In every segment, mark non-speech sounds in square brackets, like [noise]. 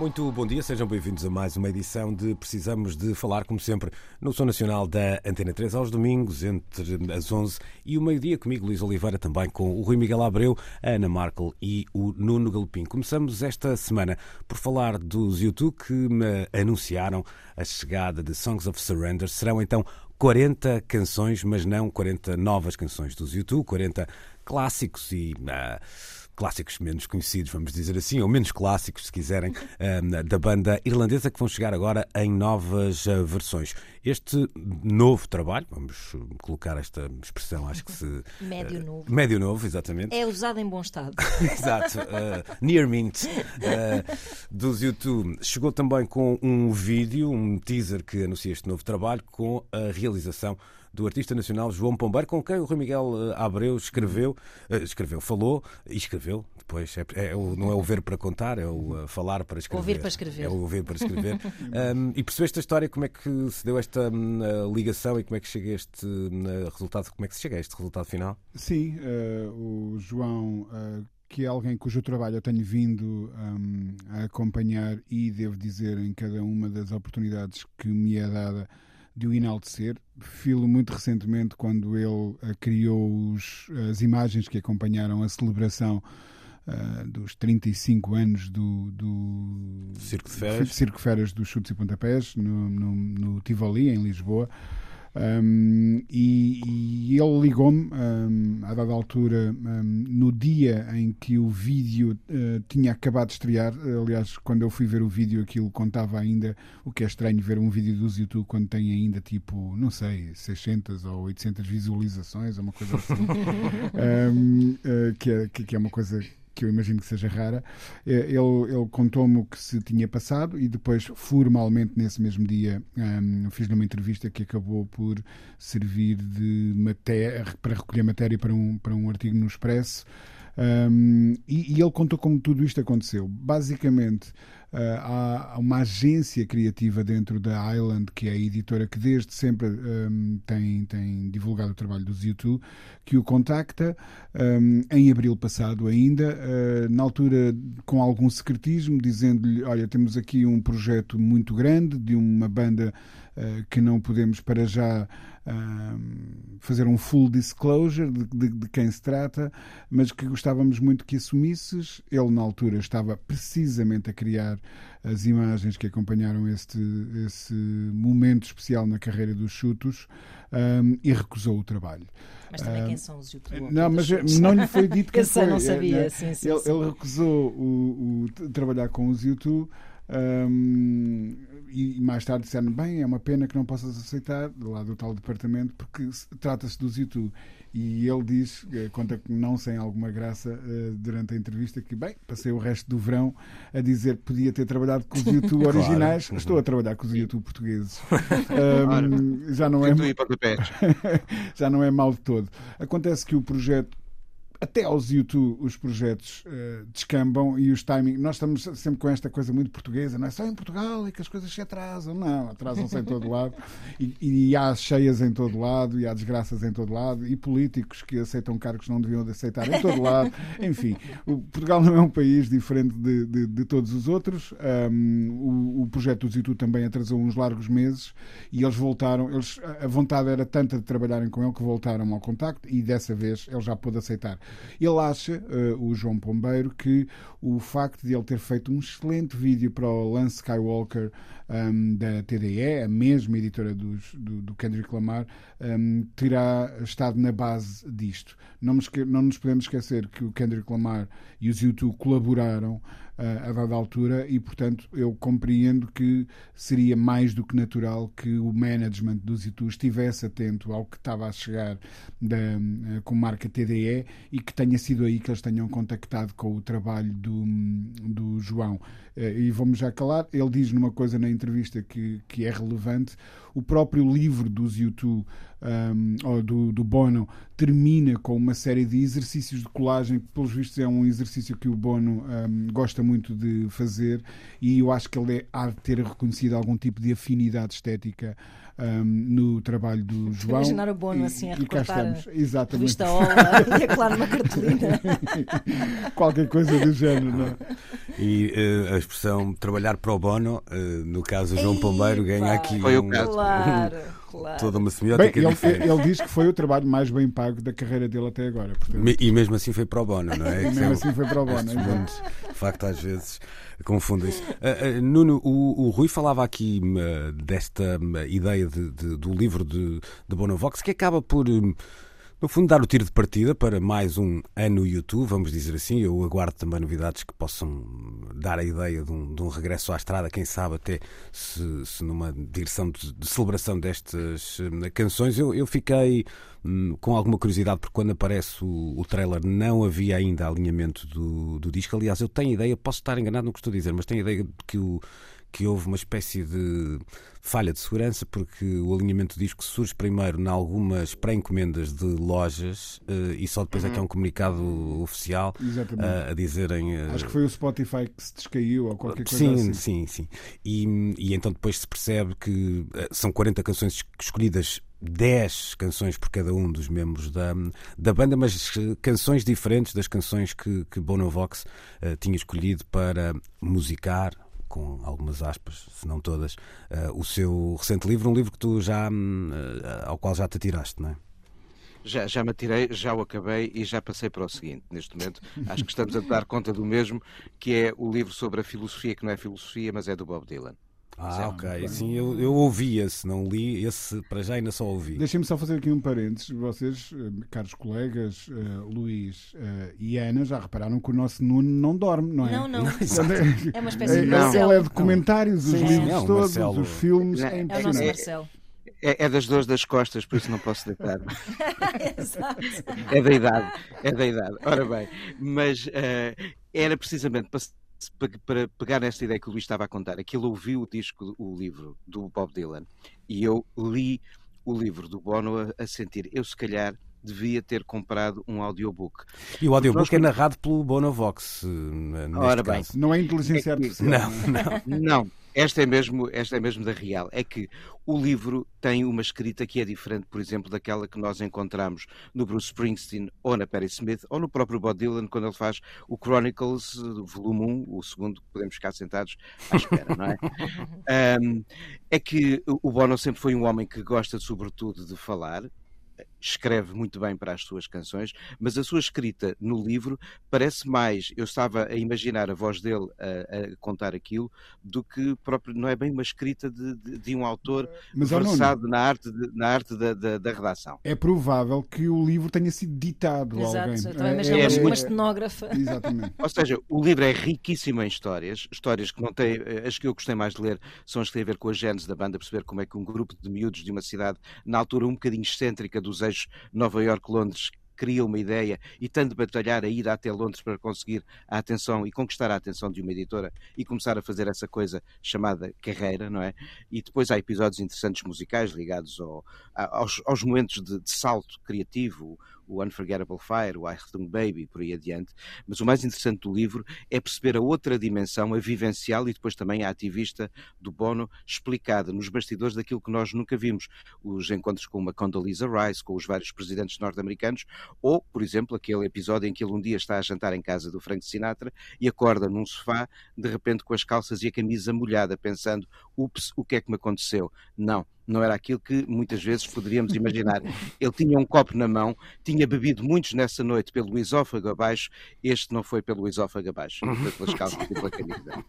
Muito bom dia, sejam bem-vindos a mais uma edição de Precisamos de Falar, como sempre, no Som Nacional da Antena 3, aos domingos, entre as 11 e o meio-dia, comigo, Luís Oliveira, também com o Rui Miguel Abreu, a Ana Markel e o Nuno Galopim. Começamos esta semana por falar dos YouTube que me anunciaram a chegada de Songs of Surrender. Serão então 40 canções, mas não 40 novas canções dos YouTube, 40 clássicos e. Uh, clássicos menos conhecidos, vamos dizer assim, ou menos clássicos, se quiserem, [laughs] da banda irlandesa que vão chegar agora em novas ah, versões. Este novo trabalho, vamos colocar esta expressão, acho que se. [laughs] Médio novo. Médio novo, exatamente. É usado em bom estado. [laughs] Exato. Uh, near Mint uh, dos YouTube. Chegou também com um vídeo, um teaser que anuncia este novo trabalho, com a realização do artista nacional João Pombeiro, com quem o Rui Miguel Abreu escreveu, escreveu, falou e escreveu. Depois é, é, não é o ver para contar, é o falar para escrever. Ouvir para escrever. É o ouvir para escrever. [laughs] um, e percebeste a história, como é que se deu esta um, ligação e como é que chega este um, resultado, como é que se chega a este resultado final? Sim, uh, o João. Uh que é alguém cujo trabalho eu tenho vindo um, a acompanhar e devo dizer em cada uma das oportunidades que me é dada de o enaltecer. Filo muito recentemente quando ele uh, criou os, as imagens que acompanharam a celebração uh, dos 35 anos do, do Circo de Feras, Circo Feras dos Chutes e Pontapés no, no, no Tivoli, em Lisboa. Um, e, e, ele ligou-me um, a dada altura, um, no dia em que o vídeo uh, tinha acabado de estrear. Aliás, quando eu fui ver o vídeo, aquilo contava ainda o que é estranho ver um vídeo dos YouTube quando tem ainda tipo, não sei, 600 ou 800 visualizações, ou uma coisa assim, [laughs] uh, que, é, que é uma coisa que eu imagino que seja rara, ele, ele contou-me o que se tinha passado e depois, formalmente, nesse mesmo dia, um, fiz-lhe uma entrevista que acabou por servir de matéria, para recolher matéria para um, para um artigo no Expresso. Um, e, e ele contou como tudo isto aconteceu. Basicamente, Uh, há uma agência criativa dentro da Island, que é a editora que desde sempre um, tem, tem divulgado o trabalho dos YouTube, que o contacta um, em abril passado ainda, uh, na altura com algum secretismo, dizendo-lhe: Olha, temos aqui um projeto muito grande de uma banda uh, que não podemos para já fazer um full disclosure de, de, de, quem se trata, mas que gostávamos muito que assumisses. Ele, na altura, estava precisamente a criar as imagens que acompanharam este, esse momento especial na carreira dos chutos um, e recusou o trabalho. Mas também quem são os youtubers? Não, mas não lhe foi dito [laughs] que Eu foi. não sabia, é, sim, sim, ele, sim. ele recusou o, o, trabalhar com os YouTube. Um, e mais tarde disseram bem, é uma pena que não possas aceitar lá do tal departamento porque trata-se dos YouTube e ele diz, eh, conta que não sem alguma graça uh, durante a entrevista que bem, passei o resto do verão a dizer que podia ter trabalhado com os [laughs] YouTube Claro. originais. Estou a trabalhar com os YouTube portugueses. [laughs] Um, já não é [laughs] já não é mal de todo. Acontece que o projeto até aos YouTube os projetos uh, descambam e os timing. Nós estamos sempre com esta coisa muito portuguesa, não é só em Portugal é que as coisas se atrasam. Não, atrasam-se em todo lado. E, e, há cheias em todo lado, e há desgraças em todo lado, e políticos que aceitam cargos que não deviam de aceitar em todo lado. Enfim, o, Portugal não é um país diferente de, de, de todos os outros. Um, o, o, projeto do YouTube também atrasou uns largos meses e eles voltaram. Eles, a vontade era tanta de trabalharem com ele que voltaram ao contacto e dessa vez ele já pôde aceitar. Ele acha, uh, o João Pombeiro, que o facto de ele ter feito um excelente vídeo para o Lance Skywalker um, da TDE, a mesma editora dos, do, do, Kendrick Lamar, um, terá estado na base disto. Não, não, nos podemos esquecer que o Kendrick Lamar e os YouTube colaboraram a dada altura e, portanto, eu compreendo que seria mais do que natural que o management do Zitu estivesse atento ao que estava a chegar da, com marca TDE e que tenha sido aí que eles tenham contactado com o trabalho do, do João. E vamos já calar, ele diz numa coisa na entrevista que, que é relevante, o próprio livro dos YouTube um, ou do, do Bono termina com uma série de exercícios de colagem, que pelos vistos é um exercício que o Bono um, gosta muito de fazer e eu acho que ele é, há de ter reconhecido algum tipo de afinidade estética um, no trabalho do João. Imaginar o Bono assim a recortar Exatamente. revista Ola e a [laughs] claro uma cartolina. [laughs] Qualquer coisa do género, não é? E uh, a expressão trabalhar para o Bono, uh, no caso João Pombeiro, ganha aqui Foi um, o caso. Claro. Claro. toda uma semiótica Bem, ele, ele diz que foi o trabalho mais bem pago da carreira dele até agora. Portanto, Me- E mesmo assim foi para o Bono, não é? E mesmo assim foi para o Bono, mundos, de facto, às vezes confundem-se. Ah, ah, Nuno, o, o Rui falava aqui ah, desta ah, ideia de- de- do livro de, de Bonovox que acaba por. No fundo, dar o tiro de partida para mais um ano YouTube, vamos dizer assim. Eu aguardo também novidades que possam dar a ideia de um, de um regresso à estrada, quem sabe até se, se numa direção de, de celebração destas hum, canções. Eu, eu fiquei hum, com alguma curiosidade, porque quando aparece o, o trailer não havia ainda alinhamento do, do disco. Aliás, eu tenho ideia, posso estar enganado no que estou a dizer, mas tenho ideia de que o que houve uma espécie de falha de segurança porque o alinhamento do disco surge primeiro em algumas pré-encomendas de lojas eh, e só depois é que é um comunicado oficial eh, a dizerem eh, Acho que foi o Spotify que se descaiu ou qualquer coisa Sim, assim. sim, sim. E, e então depois se percebe que são 40 canções es- escolhidas, 10 canções por cada um dos membros da, da banda, mas canções diferentes das canções que, que Bonovox eh, tinha escolhido para musicar. Com algumas aspas, se não todas, eh, o seu recente livro, um livro que tu já hum, eh, ao qual já te atiraste, não é? Já, já me atirei, já o acabei e já passei para o seguinte. Neste momento, acho que estamos a dar conta do mesmo, que é o livro sobre a filosofia, que não é filosofia, mas é do Bob Dylan. Ah, ok. Sim, eu, eu ouvi esse, não li. Esse para já ainda só ouvi. Deixem-me só fazer aqui um parênteses. Vocês, eh, caros colegas, eh, Luís eh, e Ana, já repararam que o nosso Nuno não dorme, não é? Não, não. [laughs] Portanto, É uma é- espécie de ele- Marcelo. ele é de comentários, os Sim, livros é todos, Marcelo. os filmes, é é É o nosso. Marcelo. É, é das dores das costas, por isso não posso deitar. [laughs] Exato. É da idade, é da idade. Ora bem, mas eh, era precisamente para, para- pegar nesta ideia que o Luís estava a contar, aquilo ouviu o disco, o livro do Bob Dylan, e eu li o livro do Bono a, a sentir, eu se calhar devia ter comprado um audiobook. E o audiobook Nós- é narrado pelo Bonovox. eh, neste Ora bem. caso. Não é inteligência É que- artificial. Não, não. Não, esta é mesmo, esta é mesmo da real. É que o livro tem uma escrita que é diferente, por exemplo, daquela que nós encontramos no Bruce Springsteen ou na Patti Smith ou no próprio Bob Dylan quando ele faz o Chronicles, eh, volume 1, o segundo, que podemos ficar sentados à espera, não é? [laughs] Ahm, é que o Bono sempre foi um homem que gosta, sobretudo, de falar. Escreve muito bem para as suas canções, mas a sua escrita no livro parece mais. Eu estava a imaginar a voz dele a, a contar aquilo do que próprio. Não é bem uma escrita de, de- de um autor Mas, versado na arte, de- na arte da, da- da redação. é provável que o livro tenha sido ditado a Exato. alguém. Eu também É- é uma- estenógrafa. [laughs] Exatamente. Ou seja, o livro é riquíssimo em histórias, histórias que não têm, eh, as que eu gostei mais de ler são as que têm a ver com a gênese da banda, perceber como é que um grupo de miúdos de uma cidade, na altura um bocadinho excêntrica dos eixos Nova Iorque-Londres, cria uma ideia e tanto batalhar a ida até Londres para conseguir a atenção e conquistar a atenção de uma editora e começar a fazer essa coisa chamada carreira, não é? E depois há episódios interessantes musicais ligados ao- aos, aos momentos de, de salto criativo, o Unforgettable Fire, o I Hung Baby, por aí adiante. Mas o mais interessante do livro é perceber a outra dimensão, a vivencial e depois também a ativista do Bono, explicada nos bastidores daquilo que nós nunca vimos. Os encontros com uma Condoleezza Rice, com os vários presidentes norte-americanos, ou, por exemplo, aquele episódio em que ele um dia está a jantar em casa do Frank Sinatra e acorda num sofá, de repente com as calças e a camisa molhada, pensando: ups, o que é que me aconteceu? Não. Não era aquilo que muitas vezes poderíamos imaginar. [laughs] Ele tinha um copo na mão, tinha bebido muitos nessa noite pelo esófago abaixo, este não foi pelo esófago abaixo, foi pelas calças e pela camisa.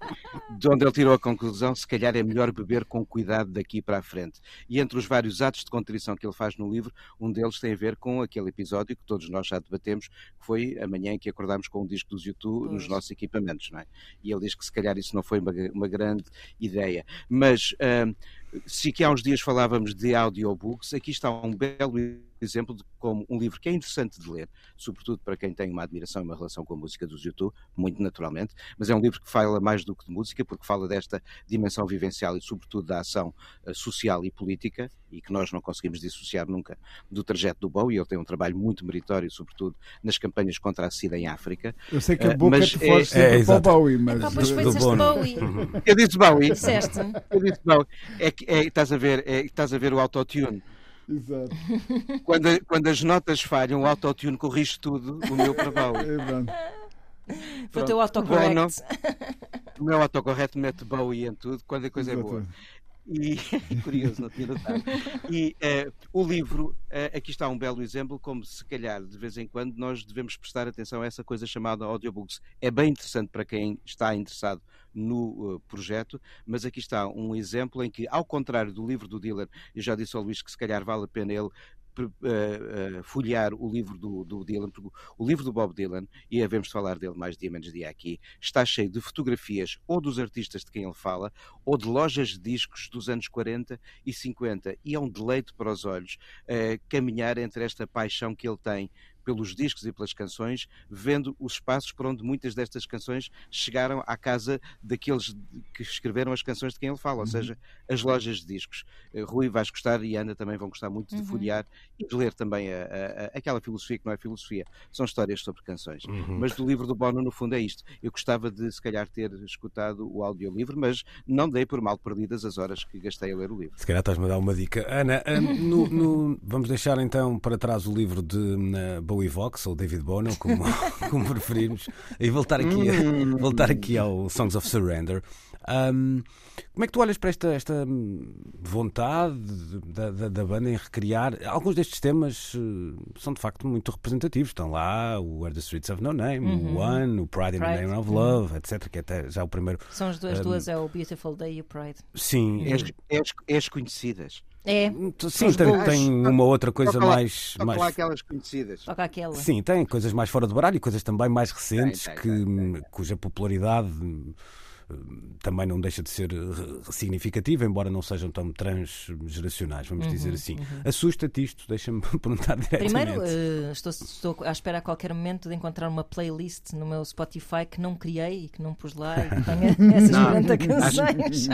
De onde ele tirou a conclusão, se calhar é melhor beber com cuidado daqui para a frente. E entre os vários atos de contrição que ele faz no livro, um deles tem a ver com aquele episódio que todos nós já debatemos, que foi a manhã em que acordámos com um disco dos YouTube nos Pois. nossos equipamentos, não é? E ele diz que se calhar isso não foi uma, uma grande ideia. Mas hum, se aqui há uns dias falávamos de audiobooks, aqui está um belo exemplo de como um livro que é interessante de ler, sobretudo para quem tem uma admiração e uma relação com a música dos YouTube, muito naturalmente, mas é um livro que fala mais do que de música, porque fala desta dimensão vivencial e, sobretudo, da ação uh, social e política, e que nós não conseguimos dissociar nunca do trajeto do Bowie. Ele tem um trabalho muito meritório, sobretudo nas campanhas contra a SIDA em África. Eu sei que a boca uh, te foge é, sempre é, para o Bowie, mas... Ah, pois foi, do, do Bowie. Eu disse Bowie. Disseste. Eu disse Bowie. É que é, estás, a ver, é, estás a ver o autotune. Exato. [laughs] Quando, quando as notas falham, o autotune corrige tudo, o meu para Bowie. É Foi o teu autocorrect. O meu autocorrect mete Bowie em tudo, quando a coisa Exato. é boa. E [laughs] curioso, não tinha notado. E uh, o livro, uh, aqui está um belo exemplo, como se calhar de vez em quando nós devemos prestar atenção a essa coisa chamada audiobooks. É bem interessante para quem está interessado no uh, projeto, mas aqui está um exemplo em que, ao contrário do livro do Dylan, eu já disse ao Luís que se calhar vale a pena ele uh, uh, folhear o livro do, do, Dylan, porque o livro do Bob Dylan, e havemos de falar dele mais dia menos dia aqui, está cheio de fotografias ou dos artistas de quem ele fala, ou de lojas de discos dos anos 40 e 50, e é um deleite para os olhos uh, caminhar entre esta paixão que ele tem pelos discos e pelas canções, vendo os espaços por onde muitas destas canções chegaram à casa daqueles que escreveram as canções de quem ele fala, ou uhum. seja, as lojas de discos. Uh, Rui vais gostar e Ana também vão gostar muito de uhum. folhear e de ler também a, a, a, aquela filosofia que não é filosofia, são histórias sobre canções. Uhum. Mas do livro do Bono, no fundo, é isto. Eu gostava de, se calhar, ter escutado o audiolivro, mas não dei por mal perdidas as horas que gastei a ler o livro. Se calhar estás-me a dar uma dica. Ana, no, no, vamos deixar então para trás o livro de uh, Bowie Vox, ou David Bono, como, [laughs] como preferirmos, e voltar aqui, hum. voltar aqui ao Songs of Surrender. Um, como é que tu olhas para esta, esta vontade da, da, da, banda em recriar? Alguns destes temas uh, são de facto muito representativos. Estão lá o Where the Streets Have No Name, uhum. o One, o Pride, Pride, in the Name of Love, etc. Que é até já o primeiro. São as duas, um, duas é o Beautiful Day e o Pride. Sim. É as, é as, é as conhecidas. É. Sim, tem, tem, uma outra coisa toca mais. Toca mais... lá aquelas conhecidas. Toca aquela. Sim, tem coisas mais fora do baralho e coisas também mais recentes tem, tem, que, cuja popularidade também não deixa de ser eh, significativa, embora não sejam tão transgeracionais, vamos uhum, dizer assim. Uhum. Assusta-te isto? Deixa-me [laughs] perguntar diretamente. Primeiro, uh, estou, estou à espera a qualquer momento de encontrar uma playlist no meu Spotify que não criei e que não pus lá e que [laughs] tenha essas não, 40 canções.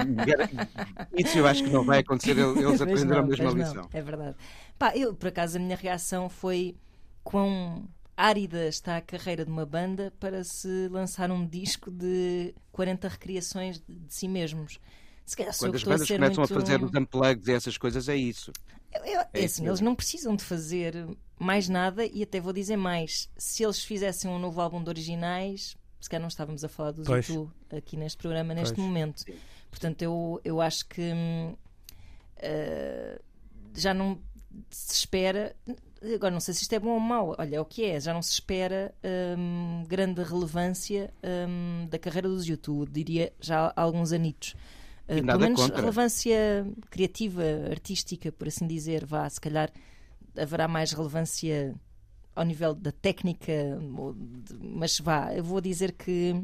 isso eu acho que não vai acontecer, [laughs] eles aprenderam a mesma lição. é verdade. Pá, eu, por acaso, a minha reação foi quão árida está a carreira de uma banda para se lançar um disco de 40 recriações de, de si mesmos. Se calhar Quando as bandas a começam muito... a fazer os unplugs e essas coisas, é isso. Eu, eu, é, é assim, eles não precisam de fazer mais nada e até vou dizer mais. Se eles fizessem um novo álbum de originais, se calhar não estávamos a falar do YouTube aqui neste programa, neste pois. momento. Portanto, eu, eu acho que uh, já não se espera. Agora, não sei se isto é bom ou mau. Olha, é o que é. Já não se espera hum, grande relevância hum, da carreira dos YouTube, diria já há alguns anitos. Uh, pelo menos contra. relevância criativa, artística, por assim dizer, vá, se calhar haverá mais relevância ao nível da técnica, mas vá, eu vou dizer que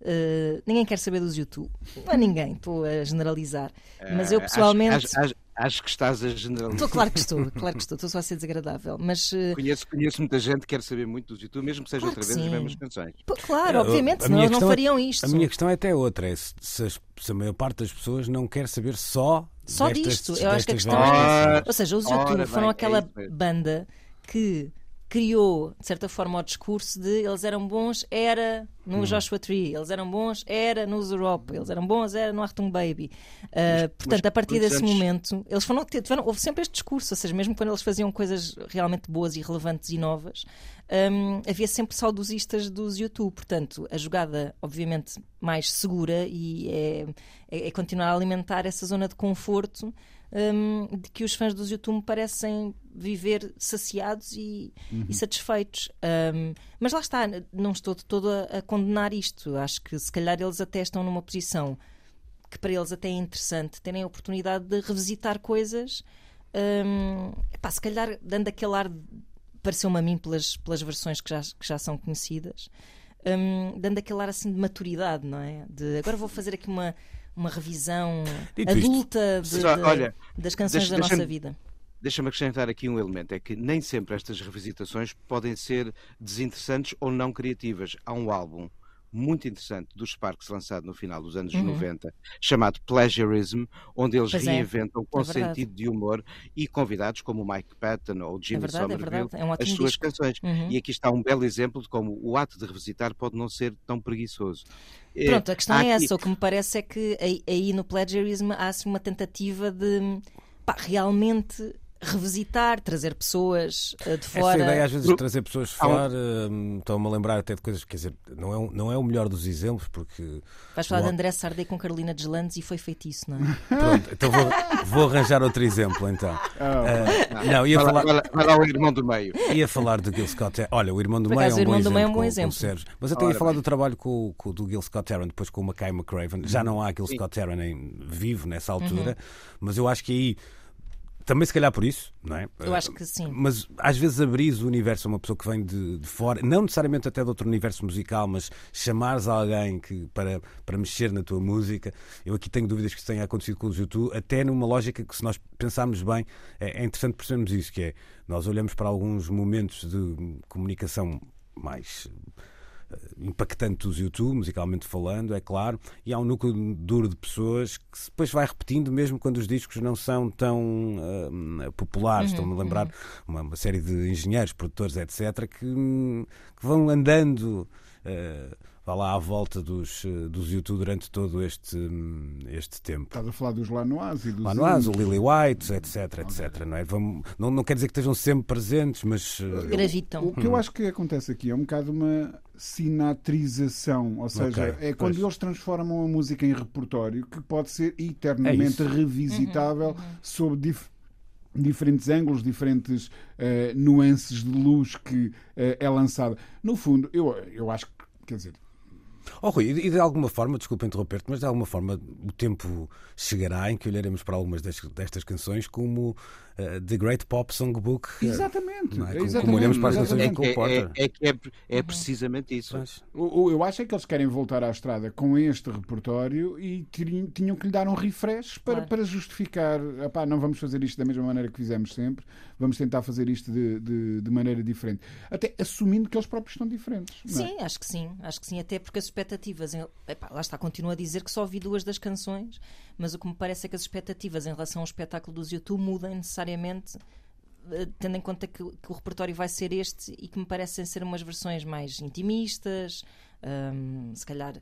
uh, ninguém quer saber dos YouTube. Não é ninguém, estou a generalizar. Mas eu pessoalmente. Acho, acho, Acho que estás a generalizar. Estou, claro que estou, [laughs] claro que estou, estou só a ser desagradável. Mas, uh... conheço, conheço muita gente que quer saber muito do YouTube, mesmo que seja claro outra vez sim. as mesmas canções. Pô, claro, obviamente, senão eles não fariam isto. A minha questão é até outra: é se, se, se, a maior parte das pessoas não quer saber só. Só destas, disto, eu acho que a questão é. Ou seja, os YouTube foram é aquela é banda que criou, de certa forma, o discurso de eles eram bons, era no hum. Joshua Tree, eles eram bons, era no Europa, eles eram bons, era no Artung Baby. Uh, mas, portanto, mas, a partir desse antes... momento, eles foram, tiveram, houve sempre este discurso, ou seja, mesmo quando eles faziam coisas realmente boas e relevantes e novas, um, havia sempre saudosistas dos YouTube. Portanto, a jogada, obviamente, mais segura e é, é, é continuar a alimentar essa zona de conforto um, de que os fãs dos YouTube parecem viver saciados e, uhum. e satisfeitos. Um, mas lá está, não estou de todo a, a, condenar isto. Acho que se calhar eles até estão numa posição que para eles até é interessante terem a oportunidade de revisitar coisas. Um, epá, se calhar dando aquele ar, pareceu-me a mim pelas, pelas versões que já, que já são conhecidas, um, dando aquele ar assim de maturidade, não é? De agora vou fazer aqui uma uma revisão Dito adulta de, de, olha, das canções deixa, da nossa vida. Deixa-me acrescentar aqui um elemento: é que nem sempre estas revisitações podem ser desinteressantes ou não criativas. Há um álbum muito interessante dos Sparks, lançado no final dos anos uhum. 90, chamado Pleasurism, onde eles pois é. reinventam é. com é sentido de humor e convidados como o Mike Patton ou o Jimmy é verdade, é Somerville é um as suas disco. canções. Uhum. E aqui está um belo exemplo de como o ato de revisitar pode não ser tão preguiçoso. É, Pronto, a questão é essa. O que me parece é que aí no Pleasurism há assim, uma tentativa de pá, realmente revisitar, trazer pessoas uh, de fora. Essa ideia às vezes de trazer pessoas de fora, um, estou-me a lembrar até de coisas, quer dizer, não é, não é o melhor dos exemplos, porque. Vais falar de André Sardé com Carolina Deslandes e foi feito isso, não é? Pronto, então vou, vou arranjar outro exemplo então. Oh. Uh, não, ia vai, falar. Vai, vai lá o irmão do meio. Ia falar do Gil Scott Olha, o irmão do meio é um, bom, do meio é um bom exemplo. Com, com Mas até ia falar do trabalho com, com, do Gil Scott Aaron, depois com o Mackay McCraven. Já não há Gil Scott Aaron vivo nessa altura, uhum. mas eu acho que aí também se calhar por isso, não é? Eu acho que sim. Mas às vezes abris o universo a uma pessoa que vem de, de, fora, não necessariamente até de outro universo musical, mas chamares alguém que, para, para mexer na tua música. Eu aqui tenho dúvidas que isso tenha acontecido com o YouTube, até numa lógica que, se nós pensarmos bem, é, é interessante percebermos isso, que é, nós olhamos para alguns momentos de comunicação mais impactante dos YouTube, musicalmente falando, é claro, e há um núcleo duro de pessoas que depois vai repetindo, mesmo quando os discos não são tão uh, populares. Uhum, Estou-me a lembrar uhum. uma, uma, série de engenheiros, produtores, etc., que, que vão andando. Uh, vá lá à volta dos, eh, dos YouTube durante todo este, hum, este tempo. Estás a falar dos Lanois e dos. Lanois, o Lily White, etc, etc. Não, é? Vamos, não, não quer dizer que estejam sempre presentes, mas. Eh, Gravitam. O, o que eu acho que acontece aqui é um bocado uma sinatrização, ou seja, okay, é quando pois. eles transformam a música em repertório que pode ser eternamente é revisitável uhum, uhum. sob dif diferentes ângulos, diferentes uh, nuances de luz que uh, é lançada. No fundo, eu, eu acho que, quer dizer, Oh, Rui, e de alguma forma, desculpa interromper-te, mas de alguma forma o tempo chegará em que olharemos para algumas destas canções como uh, The Great Pop Songbook. Eh, exatamente. É? exatamente. Como olhamos para as canções é do Cole Porter. É, é, que é, é precisamente isso. O, eu acho é que eles querem voltar à estrada com este repertório e tinham que lhe dar um refresh para, claro. para justificar. Epá, não vamos fazer isto da mesma maneira que fizemos sempre, vamos tentar fazer isto de, de, de maneira diferente. Até assumindo que eles próprios estão diferentes. Sim, acho que sim. Acho que sim, até porque as expectativas. Em... Epá, lá está, continua a dizer que só ouvi duas das canções, mas o que me parece é que as expectativas em relação ao espetáculo dos YouTube mudam necessariamente eh, tendo em conta que, que, o repertório vai ser este e que me parecem ser umas versões mais intimistas, um, se calhar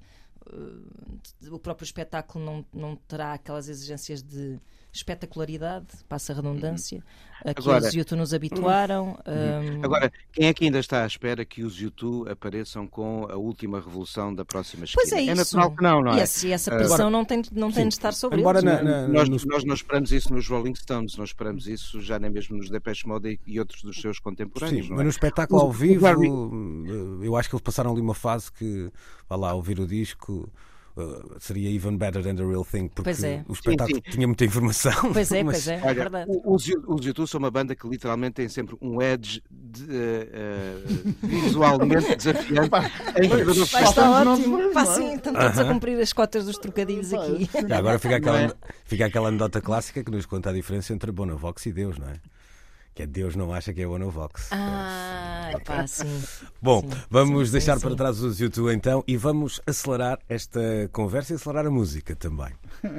uh, o próprio espetáculo não, não terá aquelas exigências de espetacularidade, passa a redundância, a que Agora, os YouTube nos habituaram. Um... Agora, quem é que ainda está à espera que os YouTube apareçam com a última revolução da próxima esquina? Pois é, isso. é natural que não, não é? E essa, essa pressão Agora, não tem, não tem de estar sobre Embora eles. Na, na, nós, nos... nós não esperamos isso nos Rolling Stones, nós esperamos isso já nem mesmo nos Depeche Mode e outros dos seus contemporâneos. Sim, mas é? no espetáculo ao vivo, eu acho que eles passaram ali uma fase que, vá lá, ouvir o disco uh, seria even better than the real thing, porque é. o espetáculo sim, sim. tinha muita informação. Pois é, [laughs] mas... pois é, é verdade. Os, os YouTube são uma banda que literalmente tem sempre um edge de, uh, uh, visualmente [laughs] desafiante. Vai estar ótimo. Pá, sim, estamos -huh. a cumprir as cotas dos trocadilhos aqui. agora fica aquela, é? fica aquela anedota clássica que nos conta a diferença entre Bonavox e Deus, não é? Que é Deus não acha que é One Vox. Ah, pá, sim. Bom, sim, vamos sim, deixar sim, para trás os YouTube então e vamos acelerar esta conversa e acelerar a música também. [laughs]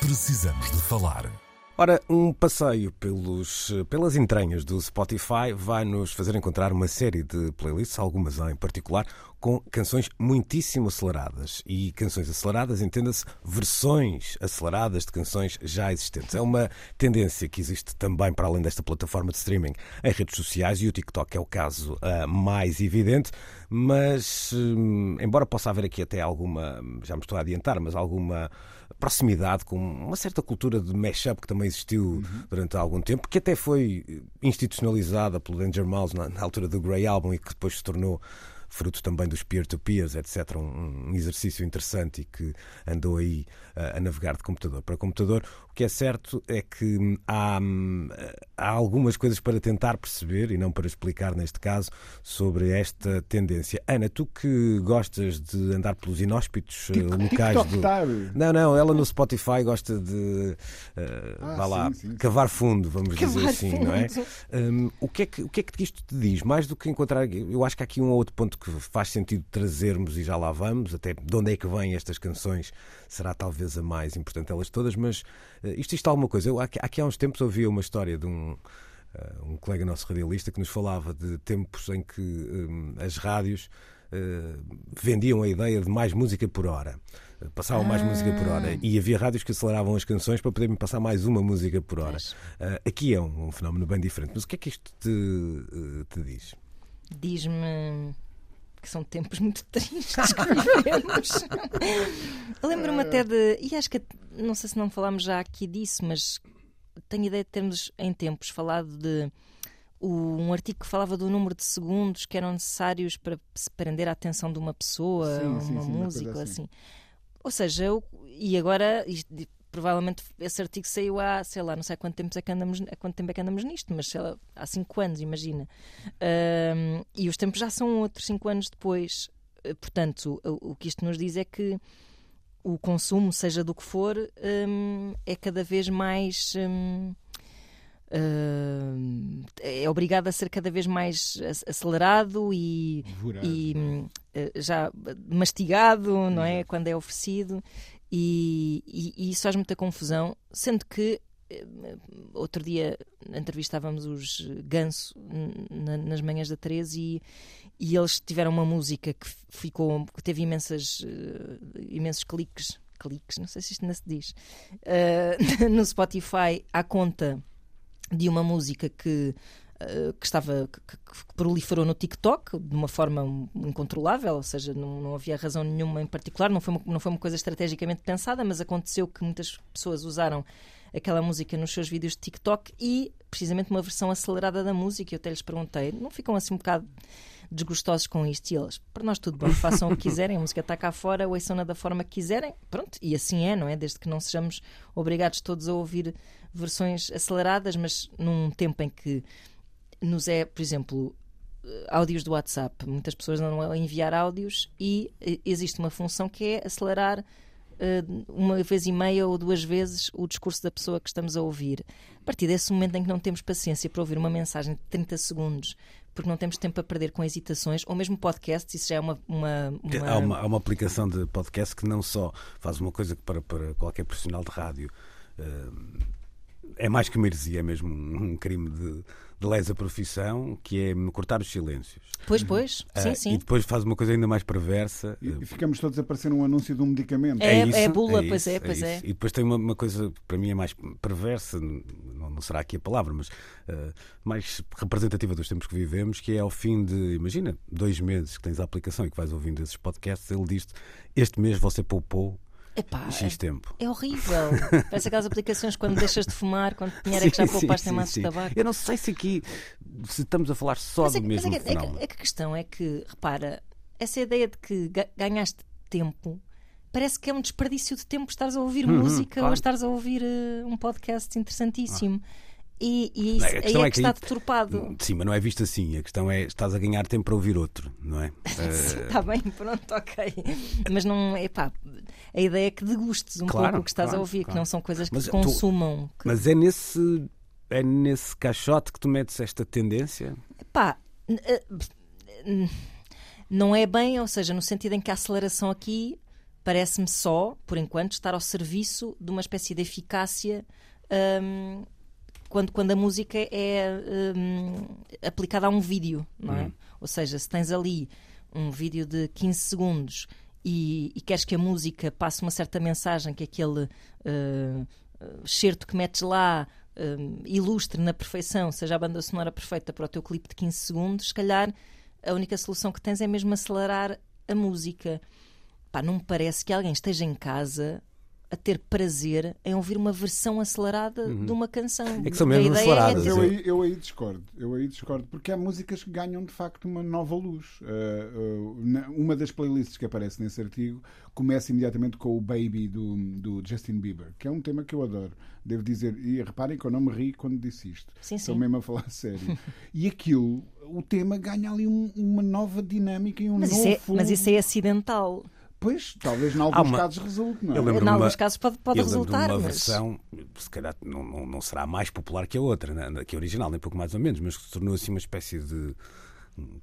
Precisamos de falar. Ora, um passeio pelos, pelas entranhas do Spotify vai nos fazer encontrar uma série de playlists, algumas em particular, com canções muitíssimo aceleradas. E canções aceleradas, entenda-se, versões aceleradas de canções já existentes. É uma tendência que existe também para além desta plataforma de streaming em redes sociais e o TikTok é o caso uh, mais evidente, mas hum, embora possa haver aqui até alguma, já me estou a adiantar, mas alguma proximidade com uma certa cultura de mashup que também existiu uhum. durante algum tempo, que até foi institucionalizada pelo Danger Mouse na, na altura do Grey Album e que depois se tornou fruto também dos peer-to-peers, etc. Um, um, exercício interessante e que andou aí uh, a navegar de computador para computador. Que é certo é que há, há algumas coisas para tentar perceber e não para explicar neste caso sobre esta tendência. Ana, tu que gostas de andar pelos inóspitos tipo, locais do. Não, não, ela no Spotify gosta de uh, ah, vá lá, sim, sim, cavar fundo, vamos cavar dizer assim, fundo. não é? Um, o, que é que, o que é que isto te diz? Mais do que encontrar. Eu acho que há aqui um ou outro ponto que faz sentido trazermos e já lá vamos, até de onde é que vêm estas canções, será talvez a mais importante delas todas, mas uh, isto isto alguma coisa. Eu, aqui, aqui há uns tempos ouvi uma história de um. Uh, um colega nosso radialista que nos falava de tempos em que um, as rádios vendiam a ideia de mais música por hora passavam ah. mais música por hora. Ah. E havia rádios que aceleravam as canções para poderem passar mais uma música por hora. Uh, aqui é um, um, fenómeno bem diferente. Mas o que é que isto te, te diz? Diz-me que são tempos muito [laughs] tristes que vivemos. Lembro-me até de. E acho que. Não sei se não falámos já aqui disso, mas tenho ideia de termos em tempos falado de um artigo que falava do número de segundos que eram necessários para se prender a atenção de uma pessoa, sim, uma sim, música, assim. assim. Ou seja, eu, e agora, provavelmente esse artigo saiu há, sei lá, não sei há quanto tempo é que andamos, há quanto tempo é que andamos nisto, mas sei lá, há 5 anos, imagina. Um, e os tempos já são outros 5 anos depois. Eh, portanto, o, o, que isto nos diz é que o consumo, seja do que for, um, é cada vez mais. Um, Uh, é obrigado a ser cada vez mais acelerado e, e uh, já mastigado, não é? Quando é oferecido, e, e, e, isso faz muita confusão, sendo que uh, outro dia entrevistávamos os Ganso na, nas manhãs da 13 e, e eles tiveram uma música que ficou que teve imensas, imensos cliques, cliques, não sei se isto ainda se diz, [laughs] no Spotify à conta de uma música que Uh, que estava que, que, proliferou no TikTok de uma forma incontrolável, ou seja, não, não havia razão nenhuma em particular, não foi, uma, não foi uma coisa estrategicamente pensada, mas aconteceu que muitas pessoas usaram aquela música nos seus vídeos de TikTok e precisamente uma versão acelerada da música. Eu até lhes perguntei, não ficam assim um bocado desgostosos com isto. E eles, para nós tudo bom, façam o que quiserem, a música está cá fora, ouçam-na da forma que quiserem, pronto, e assim é, não é? Desde que não sejamos obrigados todos a ouvir versões aceleradas, mas num tempo em que nos é, por exemplo, áudios do WhatsApp. Muitas pessoas não vão enviar áudios e eh, existe uma função que é acelerar uh, uma vez e meia ou duas vezes o discurso da pessoa que estamos a ouvir. A partir desse momento em que não temos paciência para ouvir uma mensagem de 30 segundos porque não temos tempo a perder com hesitações, ou mesmo podcasts, isso já é uma. uma, uma... Há, uma há uma aplicação de podcast que não só faz uma coisa que para, para qualquer profissional de rádio uh, é mais que uma heresia, é mesmo um crime de de lesa profissão, que é cortar os silêncios. Pois, pois, sim, uh, sim. E depois faz uma coisa ainda mais perversa. E, e ficamos todos a parecer um anúncio de um medicamento. É, é, isso, é bula, é pois é, pois é. é. E depois tem uma, uma, coisa que para mim é mais perversa, não, não será aqui a palavra, mas uh, mais representativa dos tempos que vivemos, que é ao fim de, imagina, dois meses que tens a aplicação e que vais ouvindo esses podcasts, ele diz este mês você poupou Epá, X tempo. É horrível. [laughs] Parece aquelas aplicações quando deixas de fumar, quando dinheiro sim, é que já poupaste em maços de tabaco. Eu não sei se aqui se estamos a falar só mas do é, mesmo mas é, é, que, é que a questão é que, repara, essa ideia de que ganhaste tempo parece que é um desperdício de tempo estares a ouvir uhum, música claro. ou estares a ouvir uh, um podcast interessantíssimo. Ah. E, e isso, aí é, é que, está deturpado. Sim, mas não é visto assim. A questão é estás a ganhar tempo para ouvir outro, não é? [laughs] Está bem, pronto, ok. Mas não é pá. A ideia é que degustes um claro, pouco o que estás claro, a ouvir, claro. que não são coisas que mas, consumam. Tu, que... Mas é nesse, é nesse caixote que tu metes esta tendência? Pá, eh, não é bem, ou seja, no sentido em que a aceleração aqui parece-me só, por enquanto, estar ao serviço de uma espécie de eficácia. Hum, quando, quando a música é um, aplicada a um vídeo, não é? Uhum. Ou seja, se tens ali um vídeo de 15 segundos e, e, queres que a música passe uma certa mensagem, que aquele uh, certo que metes lá uh, ilustre na perfeição, seja a banda sonora perfeita para o teu clipe de 15 segundos, se calhar a única solução que tens é mesmo acelerar a música. Pá, não me parece que alguém esteja em casa a ter prazer em ouvir uma versão acelerada uhum. de uma canção. É que são mesmo é aceleradas. É eu, aí, eu aí discordo, eu aí discordo, porque há músicas que ganham de facto uma nova luz. Uh, uh, uma das playlists que aparece nesse artigo começa imediatamente com o Baby do, do Justin Bieber, que é um tema que eu adoro. Devo dizer, e reparem que eu não me ri quando disse isto. Sim, Estou mesmo a falar sério. e aquilo, o tema ganha ali um, uma nova dinâmica e um mas novo. Isso é, mas isso é acidental. Pois, talvez em alguns uma... casos resulte, não é? Eu em alguns casos pode, pode eu resultar. De uma mas... versão, se calhar não, não, não, será mais popular que a outra, né? que a original, nem pouco mais ou menos, mas que se tornou assim uma espécie de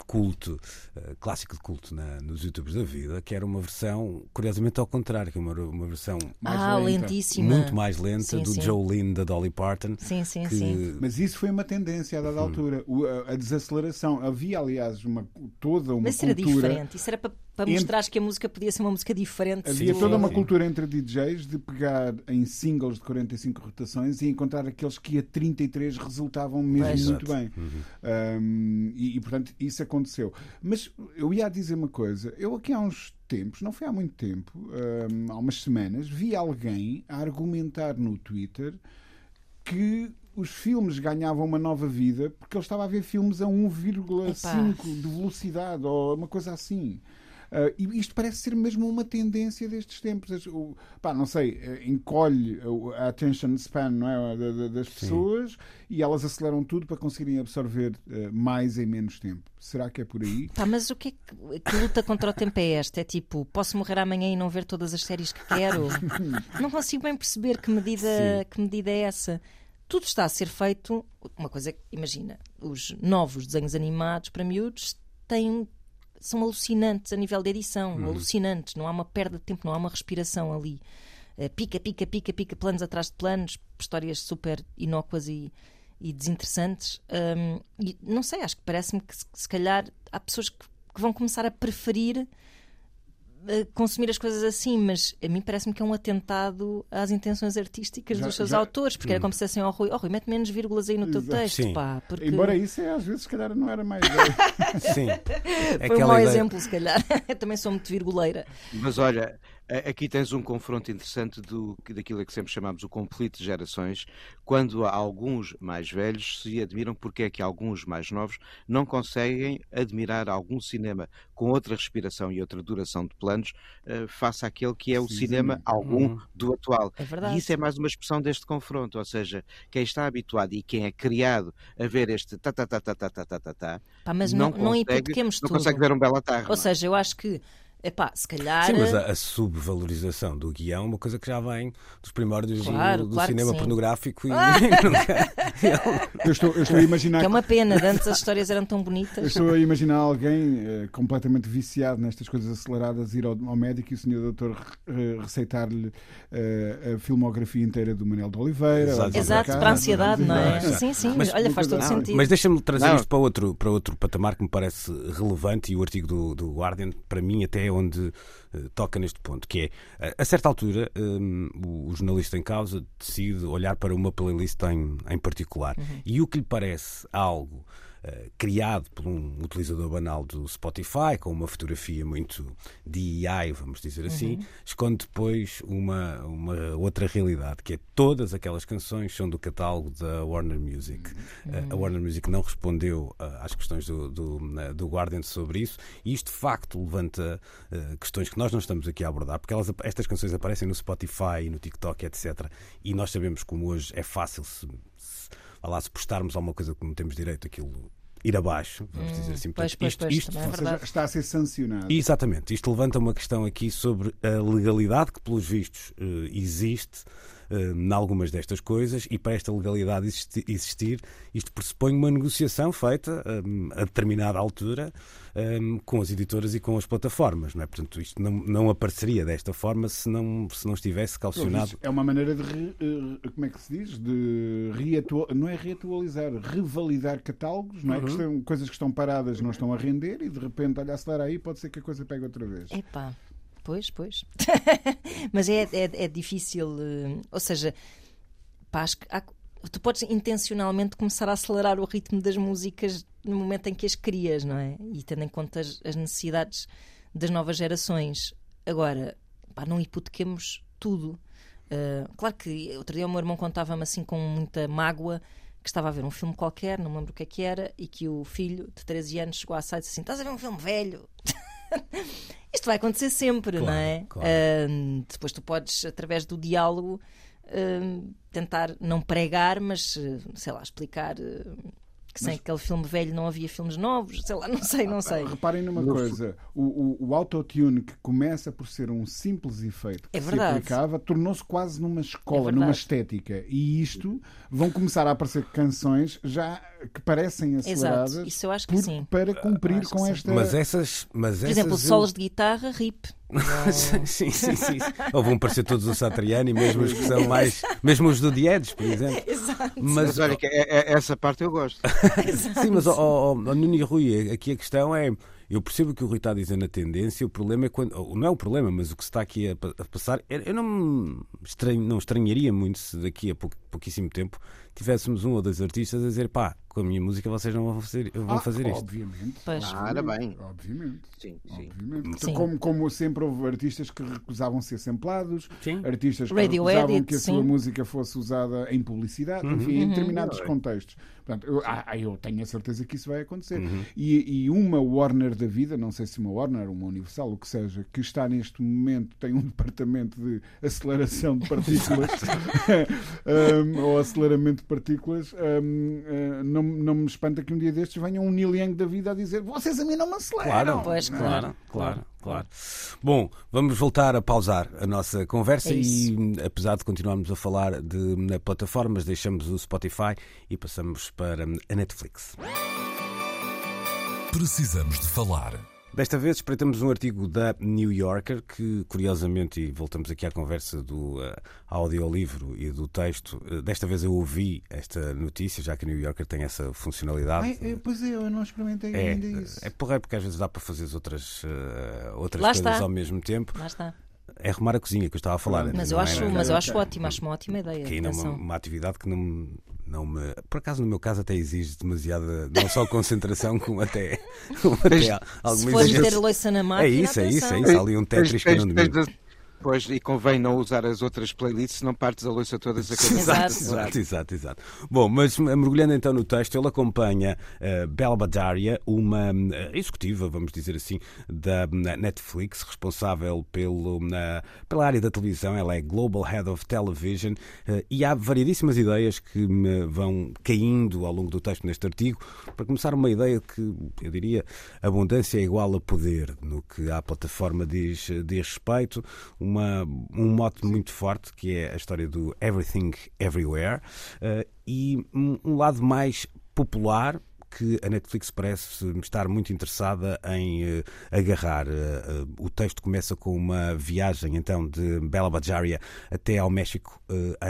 culto, uh, clássico de culto na, nos youtubers da vida, que era uma versão, curiosamente ao contrário, que é uma, uma versão mais ah, lenta, lentíssima. muito mais lenta sim, do sim. Jolene da Dolly Parton. Sim, sim, que... sim. Mas isso foi uma tendência a dada hum. altura, o, a, a, desaceleração. Havia, aliás, uma, toda uma Mas cultura... Mas era diferente, isso era para, para mostrar que a música podia ser uma música diferente. Havia toda uma cultura entre DJs de pegar em singles de 45 rotações e encontrar aqueles que a 33 resultavam mesmo pois. muito bem. Uhum. Um, e, e, portanto, isso aconteceu. Mas eu ia dizer uma coisa. Eu aqui há uns tempos, não foi há muito tempo, um, há umas semanas, vi alguém a argumentar no Twitter que os filmes ganhavam uma nova vida porque ele estava a ver filmes a 1,5 de velocidade ou uma coisa assim. Uh, e isto parece ser mesmo uma tendência destes tempos. O, pá, não sei, eh, encolhe a attention span não é, das pessoas Sim. e elas aceleram tudo para conseguirem absorver uh, mais em menos tempo. Será que é por aí? Pá, mas o que é que, que luta contra o tempo é esta? É tipo, posso morrer amanhã e não ver todas as séries que quero? [laughs] não consigo bem perceber que medida, que medida é essa tudo está a ser feito. Uma coisa, imagina, os novos desenhos animados para miúdos têm são alucinantes a nível de edição, uhum. alucinantes. Não há uma perda de tempo, não há uma respiração ali. Uh, pica, pica, pica, pica, planos atrás de planos, histórias super inócuas e, e desinteressantes. Um, e não sei, acho que parece-me que se, se calhar há pessoas que, que vão começar a preferir consumir as coisas assim, mas a mim parece-me que é um atentado às intenções artísticas já, dos seus já, autores, porque hum. era como se assim ao Rui, oh Rui, mete menos vírgulas aí no teu Exato. texto, Sim. pá. Porque... Embora isso é, às vezes, se calhar, não era mais. [laughs] Sim. Foi um mau ideia... exemplo, se calhar. [laughs] Eu também sou muito virguleira. Mas olha, Aqui tens um confronto interessante do, daquilo que sempre chamamos o conflito de gerações, quando alguns mais velhos se admiram porque é que alguns mais novos não conseguem admirar algum cinema com outra respiração e outra duração de planos uh, face àquele que é o sim, cinema sim. algum uhum. do atual. É e isso é mais uma expressão deste confronto, ou seja, quem está habituado e quem é criado a ver este ta ta ta ta ta ta ta ta, Pá, mas não, não, consegue, não, não consegue ver um belo atarro. Ou seja, eu acho que Epá, se calhar. Sim, mas a, a, subvalorização do guião é uma coisa que já vem dos primórdios claro, do, do claro cinema pornográfico e ah! [laughs] eu, estou, eu estou a imaginar. Que é uma pena, antes as histórias eram tão bonitas. Eu estou a imaginar alguém uh, completamente viciado nestas coisas aceleradas ir ao, ao médico e o senhor doutor uh, receitar-lhe uh, a filmografia inteira do Manuel de Oliveira. Exato, Exato para a ansiedade, não é? Sim, sim, mas, olha, faz todo não, sentido. Mas deixa-me trazer não. isto para outro, para outro patamar que me parece relevante e o artigo do, do Guardian, para mim, até é onde uh, toca neste ponto, que é, uh, a certa altura, um, o, jornalista em causa decide olhar para uma playlist em, em particular. Uhum. E o que lhe parece algo eh, criado por um utilizador banal do Spotify, com uma fotografia muito DEI, vamos dizer assim, uhum. esconde depois uma, uma outra realidade, que é todas aquelas canções são do catálogo da Warner Music. Uhum. a Warner Music não respondeu uh, às questões do, do, do, Guardian sobre isso, e isto de facto levanta questões que nós não estamos aqui a abordar, porque elas, estas canções aparecem no Spotify, no TikTok, etc. E nós sabemos como hoje é fácil se lá, se postarmos alguma coisa que não temos direito, aquilo ir abaixo, vamos hum, dizer assim. Pois, pois, isto, pois, isto é seja, está a ser sancionado. Exatamente. Isto levanta uma questão aqui sobre a legalidade que, pelos vistos, eh, existe em algumas destas coisas e para esta legalidade existir, isto pressupõe uma negociação feita um, a determinada altura um, com as editoras e com as plataformas, não é? Portanto, isto não, não apareceria desta forma se não, se não estivesse calcionado. É uma maneira de, re, eh, como é que se diz? De reatual, não é reatualizar, revalidar catálogos, não é? Uhum. Que estão, coisas que estão paradas não estão a render e de repente, olha, acelera aí, pode ser que a coisa pegue outra vez. Epá. Pois, pois. [laughs] Mas é, é, é, difícil. Eh, ou seja, pá, há, tu podes intencionalmente começar a acelerar o ritmo das músicas no momento em que as crias, não é? E tendo em conta as, as necessidades das novas gerações. Agora, pá, não hipotequemos tudo. Uh, claro que outro dia o meu irmão contava-me assim com muita mágoa que estava a ver um filme qualquer, não me lembro o que é que era, e que o filho de 13 anos chegou à sala e disse assim: Estás a ver um filme velho? [laughs] Isto vai acontecer sempre, claro, não é? Claro. Uh, depois tu podes, através do diálogo, uh, tentar não pregar, mas sei lá, explicar que sem Mas... aquele filme velho não havia filmes novos, sei lá, [laughs] não sei, não sei. Reparem numa coisa: o, o, o autotune que começa por ser um simples efeito que é se aplicava, tornou-se quase numa escola, é numa estética. E isto vão começar a aparecer canções já que parecem aceleradas Exato. Isso eu acho que por, sim. para cumprir com esta. Mas essas. Mas por essas exemplo, eu... solos de guitarra, rip. [laughs] sim, sim, sim, sim. Ou vão parecer todos o Satriani, mesmo os que são [laughs] mais. Mesmo os do Diedes, por exemplo. Exato. Mas, mas olha, que é, é, essa parte eu gosto. [laughs] sim, mas, ó, oh, oh, Nuno e Rui, aqui a questão é. Eu percebo o que o Rui está a dizer na tendência, o problema é quando. Não é o problema, mas o que se está aqui a, a passar. Eu não, estranho, não estranharia muito se daqui a pouquíssimo tempo tivéssemos um ou dois artistas a dizer pá, com a minha música vocês não vão fazer, vão ah, fazer isto. Obviamente. Pois. Ah, era bem. Obviamente. Sim, sim. Obviamente. Sim. Como, como sempre houve artistas que recusavam ser samplados, sim. artistas que Radio recusavam edit, que a sim. sua música fosse usada em publicidade, Uhum. enfim, em Uhum. determinados contextos. Portanto, eu, ah, eu tenho a certeza que isso vai acontecer. E, e uma Warner da vida, não sei se uma Warner, uma Universal, o que seja, que está neste momento, tem um departamento de aceleração de partículas [laughs] [laughs] um, ou aceleramento de partículas, um, uh, não, não me espanta que um dia destes venha um Neil Young da vida a dizer vocês a mim não me aceleram. Claro, Pois, claro, claro, claro. Bom, vamos voltar a pausar a nossa conversa É e, apesar de continuarmos a falar de na plataformas, deixamos o Spotify e passamos para a Netflix. Precisamos de falar. Desta vez espreitamos um artigo da New Yorker que, curiosamente, e voltamos aqui à conversa do uh, audiolivro e do texto, uh, desta vez eu ouvi esta notícia, já que a New Yorker tem essa funcionalidade. Ai, é, pois é, eu não experimentei É, ainda isso. é porra, porque às vezes dá para fazer outras, uh, outras Lá coisas está. ao mesmo tempo. Lá está. É arrumar a cozinha que eu estava a falar. Mas não eu é- acho, é- mas eu acho ótimo, acho uma ótima ideia. que ainda é uma, uma atividade que não, me- não me. Por acaso, no meu caso, até exige demasiada. Não só concentração, [laughs] como até. como até Tens- Se alguma for meter a loiça na É máquina, isso, é isso, é isso. Há ali um Tetris que eu não domino. Pois, e convém não usar as outras playlists, senão partes a louça todas a cada Exato. Exato, exato, exato. Bom, mas mergulhando então no texto, ele acompanha uh, Bela Badaria, uma uh, executiva, vamos dizer assim, da uh, Netflix, responsável pelo, na- pela área da televisão. Ela é Global Head of Television uh, e há variedíssimas ideias que me vão caindo ao longo do texto neste artigo. Para começar, uma ideia que eu diria abundância é igual a poder, no que a plataforma diz, diz respeito. Uma, um mote muito forte que é a história do Everything Everywhere eh, e um, lado mais popular que a Netflix parece estar muito interessada em eh, agarrar. Eh, eh, o texto começa com uma viagem então de Bela Bajaria até ao México,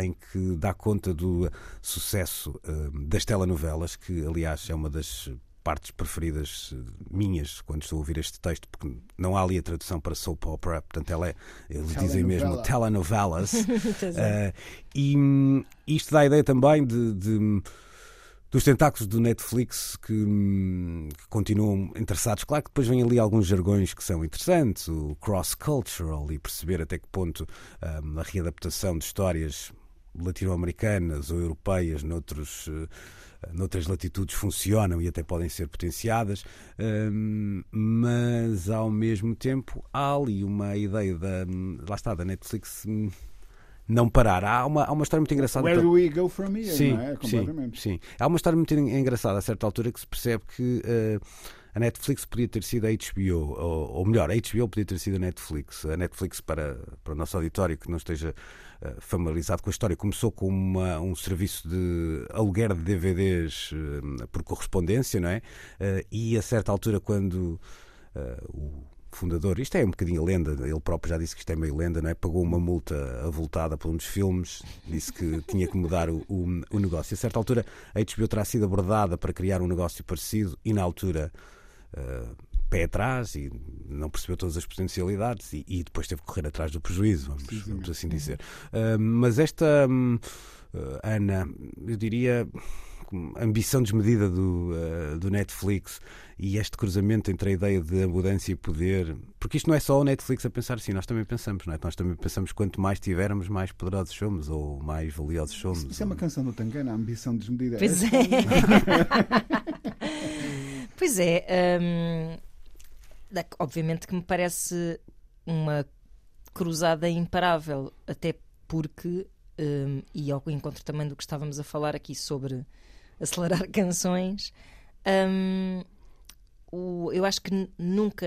em que dá conta do sucesso das telenovelas, que aliás é uma das partes preferidas eh, minhas quando estou a ouvir este texto, porque não há ali a tradução para soap opera, portanto ela é, eles dizem mesmo Telenovela. telenovelas. [laughs] Eh, e hum, isto dá a ideia também de, de- dos tentáculos do Netflix que, hum, que continuam interessados. Claro que depois vem ali alguns jargões que são interessantes, o cross-cultural e perceber até que ponto hum, a readaptação de histórias latino-americanas ou europeias noutros, eh, noutras latitudes funcionam e até podem ser potenciadas, hum, mas ao mesmo tempo há ali uma ideia da, lá está, da Netflix hum, não parar. Há uma, há uma história muito engraçada. Where do we go from here? Sim, é? sim, sim. Há uma história muito engraçada a certa altura que se percebe que eh, a Netflix podia ter sido a HBO, ou, ou melhor, a HBO podia ter sido a Netflix. A Netflix, para, para o nosso auditório que não esteja eh, familiarizado com a história, começou com uma- um serviço de aluguer de DVDs eh, por correspondência, não é? Eh, e a certa altura, quando o fundador, isto é um bocadinho lenda, ele próprio já disse que isto é meio lenda, não é? Pagou uma multa avultada por um dos filmes, disse que [laughs] tinha que mudar o, o, o negócio. A certa altura, a HBO terá sido abordada para criar um negócio parecido e, na altura, eh, pé atrás e não percebeu todas as potencialidades e, e depois teve que correr atrás do prejuízo, vamos, vamos assim dizer. Uh, mas esta, hum, uh, Ana, eu diria ambição desmedida do, uh, do Netflix e este cruzamento entre a ideia de abundância e poder, porque isto não é só o Netflix a pensar assim, nós também pensamos, não é? Nós também pensamos que quanto mais tivermos, mais poderosos somos ou mais valiosos somos. Isso, é uma canção do Tangana, a ambição desmedida. Pois é. [laughs] pois é. Um, obviamente que me parece uma cruzada imparável, até porque, um, e ao encontro também do que estávamos a falar aqui sobre acelerar [laughs] canções, um, o, eu acho que nunca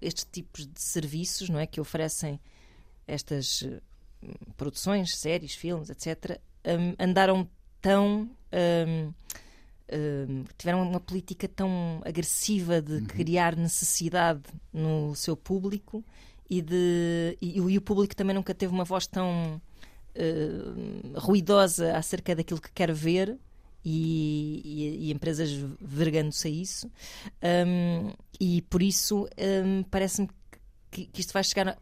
estes tipos de serviços não é, que oferecem estas uh, produções, séries, filmes, etc., um, andaram tão. Um, tiveram uma política tão agressiva de uhum. criar necessidade no seu público e, de, e, e, o público também nunca teve uma voz tão uh, ruidosa acerca daquilo que quer ver e, e, e empresas vergando-se a isso. Um, e por isso um, parece-me que, que, isto vai chegar a.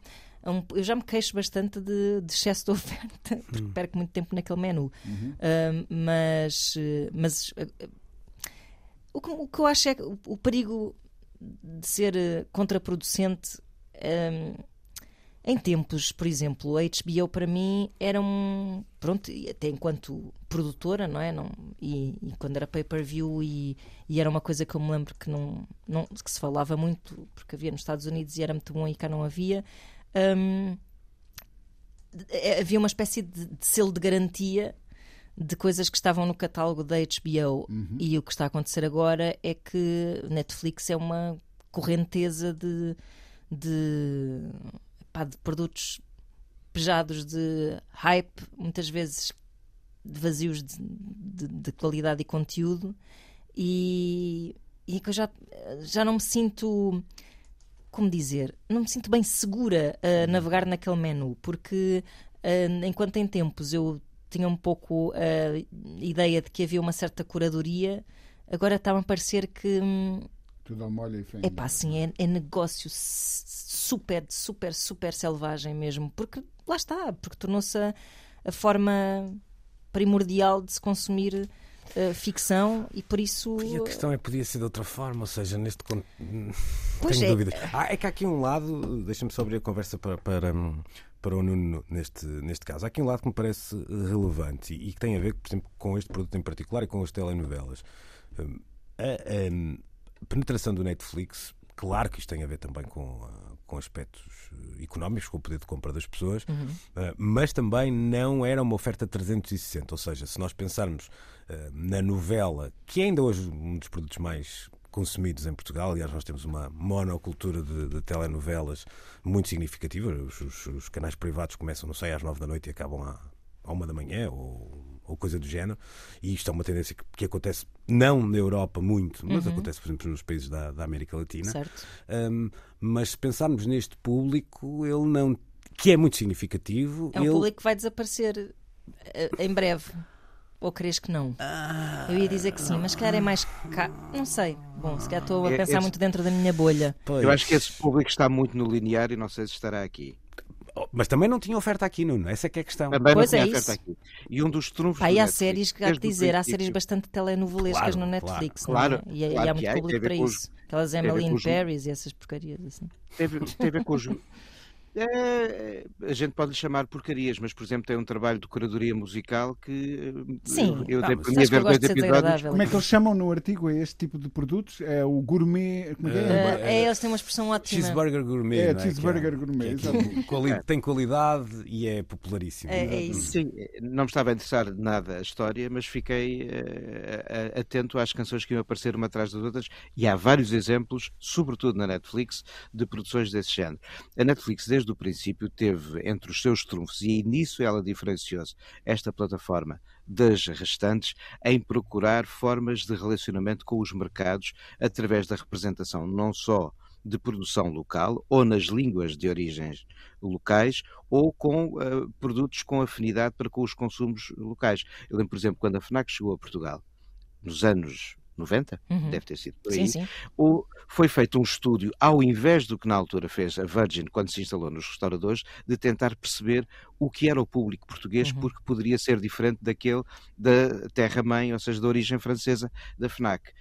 a um, eu já me queixo bastante de, de excesso de oferta, [laughs] porque hum. perco muito tempo naquele menu. Uhum. Um, mas mas uh, o, que, o que eu acho é que o, o perigo de ser uh, contraproducente um, em tempos, por exemplo, a HBO para mim era um. Pronto, até enquanto produtora, não é? Não, e, e quando era pay-per-view, e, e, era uma coisa que eu me lembro que, não, não, que se falava muito, porque havia nos Estados Unidos e era muito bom e cá não havia. Um, havia uma espécie de, de, selo de garantia de coisas que estavam no catálogo da HBO. Uhum. E o que está a acontecer agora é que Netflix é uma correnteza de de, pá, de produtos pejados de hype, muitas vezes vazios de, de, de qualidade e conteúdo, e, e que eu já, já não me sinto. Como dizer? Não me sinto bem segura a navegar naquele menu, porque uh, enquanto em tempos eu tinha um pouco a ideia de que havia uma certa curadoria, agora está-me a parecer que. Hum, tudo molho e. É pá, assim, é, é negócio super, super, super selvagem mesmo. Porque lá está, porque tornou-se a, a, forma primordial de se consumir uh, ficção e por isso. E a questão é podia ser de outra forma, ou seja, neste. Pois Tenho é. dúvidas. Ah, é que há aqui um lado, deixa-me só abrir a conversa para. para para o Nuno neste, neste caso. Há aqui um lado que me parece relevante e, e que tem a ver, por exemplo, com este produto em particular e com as telenovelas. Um, a, um, penetração do Netflix, claro que isto tem a ver também com, ah, com aspectos económicos, com o poder de compra das pessoas, uhum. uh, mas também não era uma oferta 360. Ou seja, se nós pensarmos uh, na novela, que é ainda hoje um dos produtos mais consumidos em Portugal. Aliás, nós temos uma monocultura de, de telenovelas muito significativa. Os, os, os, canais privados começam, não sei, às nove da noite e acabam à, à uma da manhã ou ou coisa do género. E isto é uma tendência que, que acontece não na Europa muito, mas uhum. acontece, por exemplo, nos países da, da América Latina. Certo. Um, mas se pensarmos neste público, ele não. que é muito significativo. É um ele... público que vai desaparecer eh, em breve. Ou crees que não? Ah, eu ia dizer que sim, mas se calhar é mais. Não sei. Bom, se calhar estou a é, pensar esse... muito dentro da minha bolha. Pois. Eu acho que esse público está muito no linear e não sei se estará aqui. Mas também não tinha oferta aqui, Nuno. Essa é que é a questão. Também pois não é tinha oferta aqui. E um dos trunfos. Aí há séries que há que dizer, há séries bastante telenovelescas claro, no Netflix, claro, não é? E, claro e há muito público para isso. Aquelas Emily in Paris e essas porcarias assim. Teve, teve a ver com os, é, a gente pode lhe chamar porcarias, mas por exemplo tem um trabalho de curadoria musical que Sim, eu, dei para mim a ver dois episódios. Como é que eles chamam no artigo a este tipo de produtos? É o gourmet. Como é, é? Uh, é, eles têm uma expressão ótima. Cheeseburger gourmet. É, é? cheeseburger é, gourmet. É, tem qualidade e é popularíssimo. É, é, isso. Sim, não me estava a interessar nada a história, mas fiquei uh, atento às canções que iam aparecer uma atrás das outras e há vários exemplos, sobretudo na Netflix, de produções desse género. A Netflix, desde desde o princípio teve entre os seus trunfos, e nisso ela diferenciou-se, esta plataforma das restantes, em procurar formas de relacionamento com os mercados através da representação não só de produção local ou nas línguas de origens locais ou com uh, produtos com afinidade para com os consumos locais. Eu lembro, por exemplo, quando a FNAC chegou a Portugal, nos anos 90, uhum. deve ter sido por aí, sim, sim. O, foi feito um estúdio, ao invés do que na altura fez a Virgin quando se instalou nos restauradores, de tentar perceber o que era o público português, uhum. porque poderia ser diferente daquele da terra-mãe, ou seja, da origem francesa da FNAC.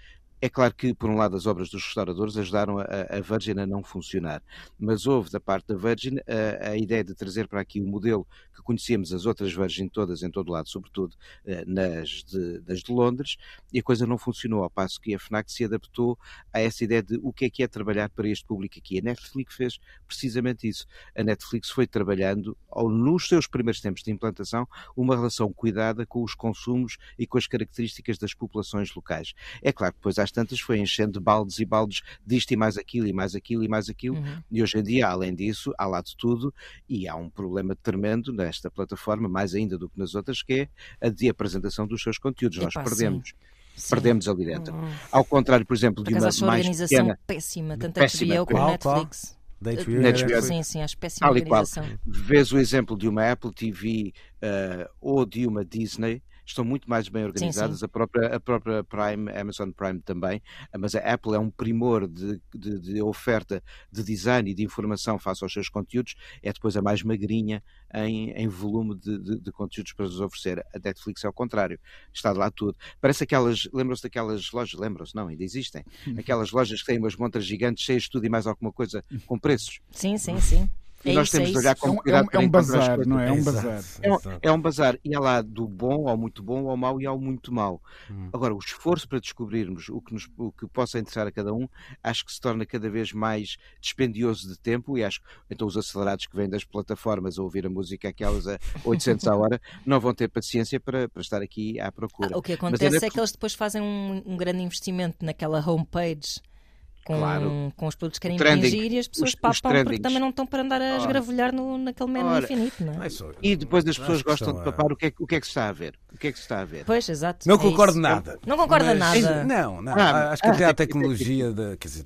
É claro que, por um lado, as obras dos restauradores ajudaram a, a Virgin a não funcionar, mas houve da parte da Virgin a, a, ideia de trazer para aqui o modelo que conhecíamos as outras Virgin todas em todo lado, sobretudo eh, nas de, das de Londres, e a coisa não funcionou, ao passo que a FNAC se adaptou a essa ideia de o que é que é trabalhar para este público aqui. A Netflix fez precisamente isso. A Netflix foi trabalhando, nos seus primeiros tempos de implantação, uma relação cuidada com os consumos e com as características das populações locais. É claro que depois há tantas foi enchendo baldes e baldes disto e mais aquilo e mais aquilo e mais aquilo. Uhum. E hoje em dia, além disso, há lá de tudo e há um problema tremendo nesta plataforma, mais ainda do que nas outras, que é a de apresentação dos seus conteúdos. Nós perdemos. Sim. Perdemos ali dentro. Uhum. Ao contrário, por exemplo, por de uma mais organização pequena, péssima, tanto a HBO como a Netflix. Da HBO, Netflix. Sim, sim, acho péssima organização. Qual. Vês o exemplo de uma Apple TV uh, ou de uma Disney, estão muito mais bem organizadas, sim, sim. A, própria, a própria Prime, Amazon Prime também, mas a Apple é um primor de, de, de, oferta de design e de informação face aos seus conteúdos, é depois a mais magrinha em, em volume de, de, conteúdos para nos oferecer. A Netflix é ao contrário, está lá tudo. Parece aquelas, lembram-se daquelas lojas, lembram-se, não, ainda existem, [laughs] aquelas lojas que têm umas montras gigantes cheias de tudo e mais alguma coisa com preços. Sim, sim, sim. E é nós isso, temos é de olhar com cuidado é um, é um bazar, não é? É um bazar. É um, é um bazar. E há lá do bom ao muito bom, ao mau e ao muito mau. Hum. Agora, o esforço para descobrirmos o que, nos, o que possa interessar a cada um, acho que se torna cada vez mais dispendioso de tempo e acho então os acelerados que vêm das plataformas a ouvir a música aquelas a [laughs] 800 a hora não vão ter paciência para, para estar aqui à procura. Ah, o que acontece é, é que eles depois fazem um, um grande investimento naquela homepage com, claro. com os produtos que querem impingir e as pessoas os, papam os porque também não estão para andar a esgravilhar no, naquele menu Ora, infinito. Não é? E depois as pessoas gostam de papar o que, é, o que é que se está a ver. O que é que se está a ver? Pois, exato. Não é concordo nada. Não concorda nada. Não, não. Ah, acho que até a tecnologia, de, quer dizer,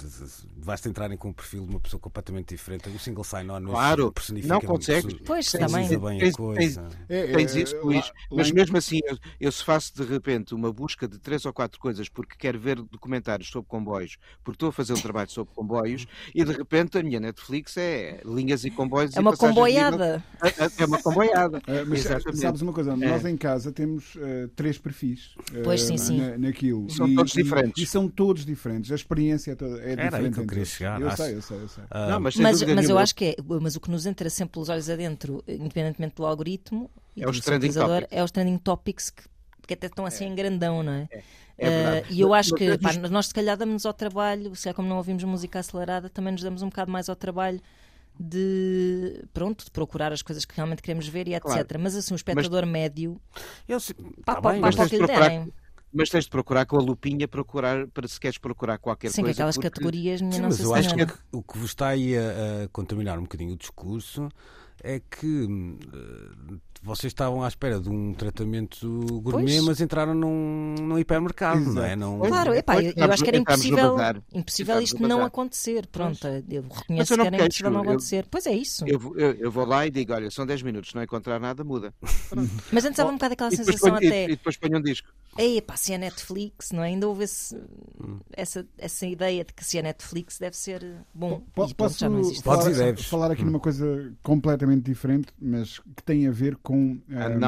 basta entrarem com um perfil de uma pessoa completamente diferente. O single sign-on claro, personifica não consegue. Pois, também. Bem tens, a coisa. Tens, é, tens é, isso, Luís. Mas mesmo assim, eu, eu se faço de repente uma busca de três ou quatro coisas porque quero ver documentários sobre comboios, porque estou a fazer um trabalho sobre comboios e de repente a minha Netflix é linhas e comboios. É uma comboiada. É, é, é, uma comboiada. Uh, [laughs] mas Exatamente. sabes uma coisa, nós é. em casa temos uh, três perfis uh, pois, sim, sim. Na, naquilo. São e, todos diferentes. E, e, são todos diferentes. A experiência é, toda, é Era diferente. que eu queria chegar. Eu sei, eu sei, eu sei. Não, mas, mas, mas eu acho que é, mas o que nos entra sempre pelos olhos adentro, independentemente do algoritmo, é os. É os trending topics que, que até estão assim em grandão, não é? É uh, e eu acho que pá, nós, se calhar, damos ao trabalho, se é como não ouvimos música acelerada, também nos damos um bocado mais ao trabalho de pronto de procurar as coisas que realmente queremos ver e etc. Claro. Mas assim, o espectador mas, médio eu, pá, pá, bem, pá, pá, que lhe derem. Mas tens de procurar com a lupinha procurar, para se queres procurar qualquer Sim, coisa. Sim, aquelas porque... categorias, minha Sim, mas eu acho que o que vos está aí a, a, contaminar um bocadinho o discurso é que uh, vocês estavam à espera de um tratamento gourmet, pois. mas entraram num, num hipermercado, Exato. não é? Não... Claro, epá, eu, eu acho que era impossível, impossível isto não acontecer. Pronto, eu reconheço eu que era impossível não acontecer. Eu, pois é isso. Eu, eu, eu, vou lá e digo: olha, são 10 minutos, não encontrar nada, muda. mas antes há um bocado aquela sensação põe, até. E, e depois ponho um disco. Ei, pá, se é Netflix, não é? Ainda houve esse, hum. essa, essa ideia de que se é Netflix deve ser bom. P e, posso já não existe. Falar, falar aqui hum. numa coisa completamente diferente, mas que tem a ver com. Um,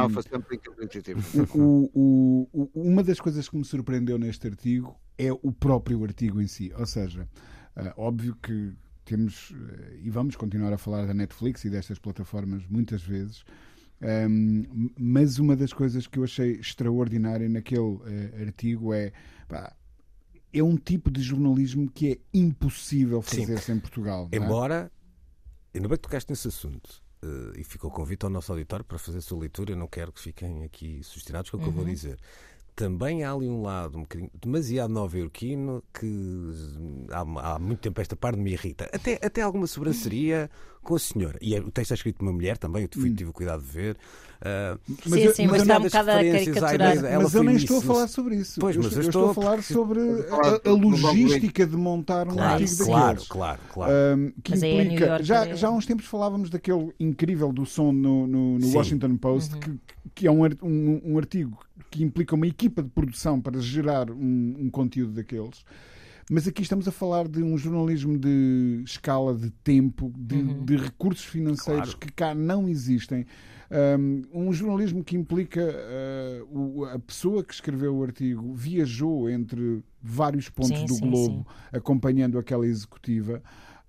o, o, uma das coisas que me surpreendeu neste artigo é o próprio artigo em si. Ou seja, uh, óbvio que temos, uh, e vamos continuar a falar da Netflix e destas plataformas muitas vezes, um, mas uma das coisas que eu achei extraordinária naquele uh, artigo é. Pá, é um tipo de jornalismo que é impossível fazer-se em Portugal. É? Embora, é? ainda bem que tocaste nesse assunto, uh, e ficou convite ao nosso auditório para fazer a sua leitura. Eu não quero que fiquem aqui sustinados com o que uhum. eu vou uhum. dizer. Também há ali um lado um bocadinho demasiado nova-iorquino que há, há, muito tempo esta parte me irrita. Até, até alguma sobranceria, com a senhora. E é, o texto é escrito por uma mulher também, eu fui, hum. tive o cuidado de ver. Uh, mas sim, eu, sim, mas, mas está um bocado a caricaturar. Mas eu nem estou a falar sobre isso. Pois, mas eu, eu estou, a falar sobre a, a logística de montar um claro, artigo claro, daqueles. Claro, claro, um, que mas é implica, já, já há uns tempos falávamos daquele incrível do som no, no, no Washington Post, uhum. que, que é um, um, um artigo que implica uma equipa de produção para gerar um, um conteúdo daqueles. Mas aqui estamos a falar de um jornalismo de escala, de tempo, de, uhum. de recursos financeiros claro. que cá não existem. Um, jornalismo que implica uh, a pessoa que escreveu o artigo viajou entre vários pontos sim, do sim, globo sim. acompanhando aquela executiva.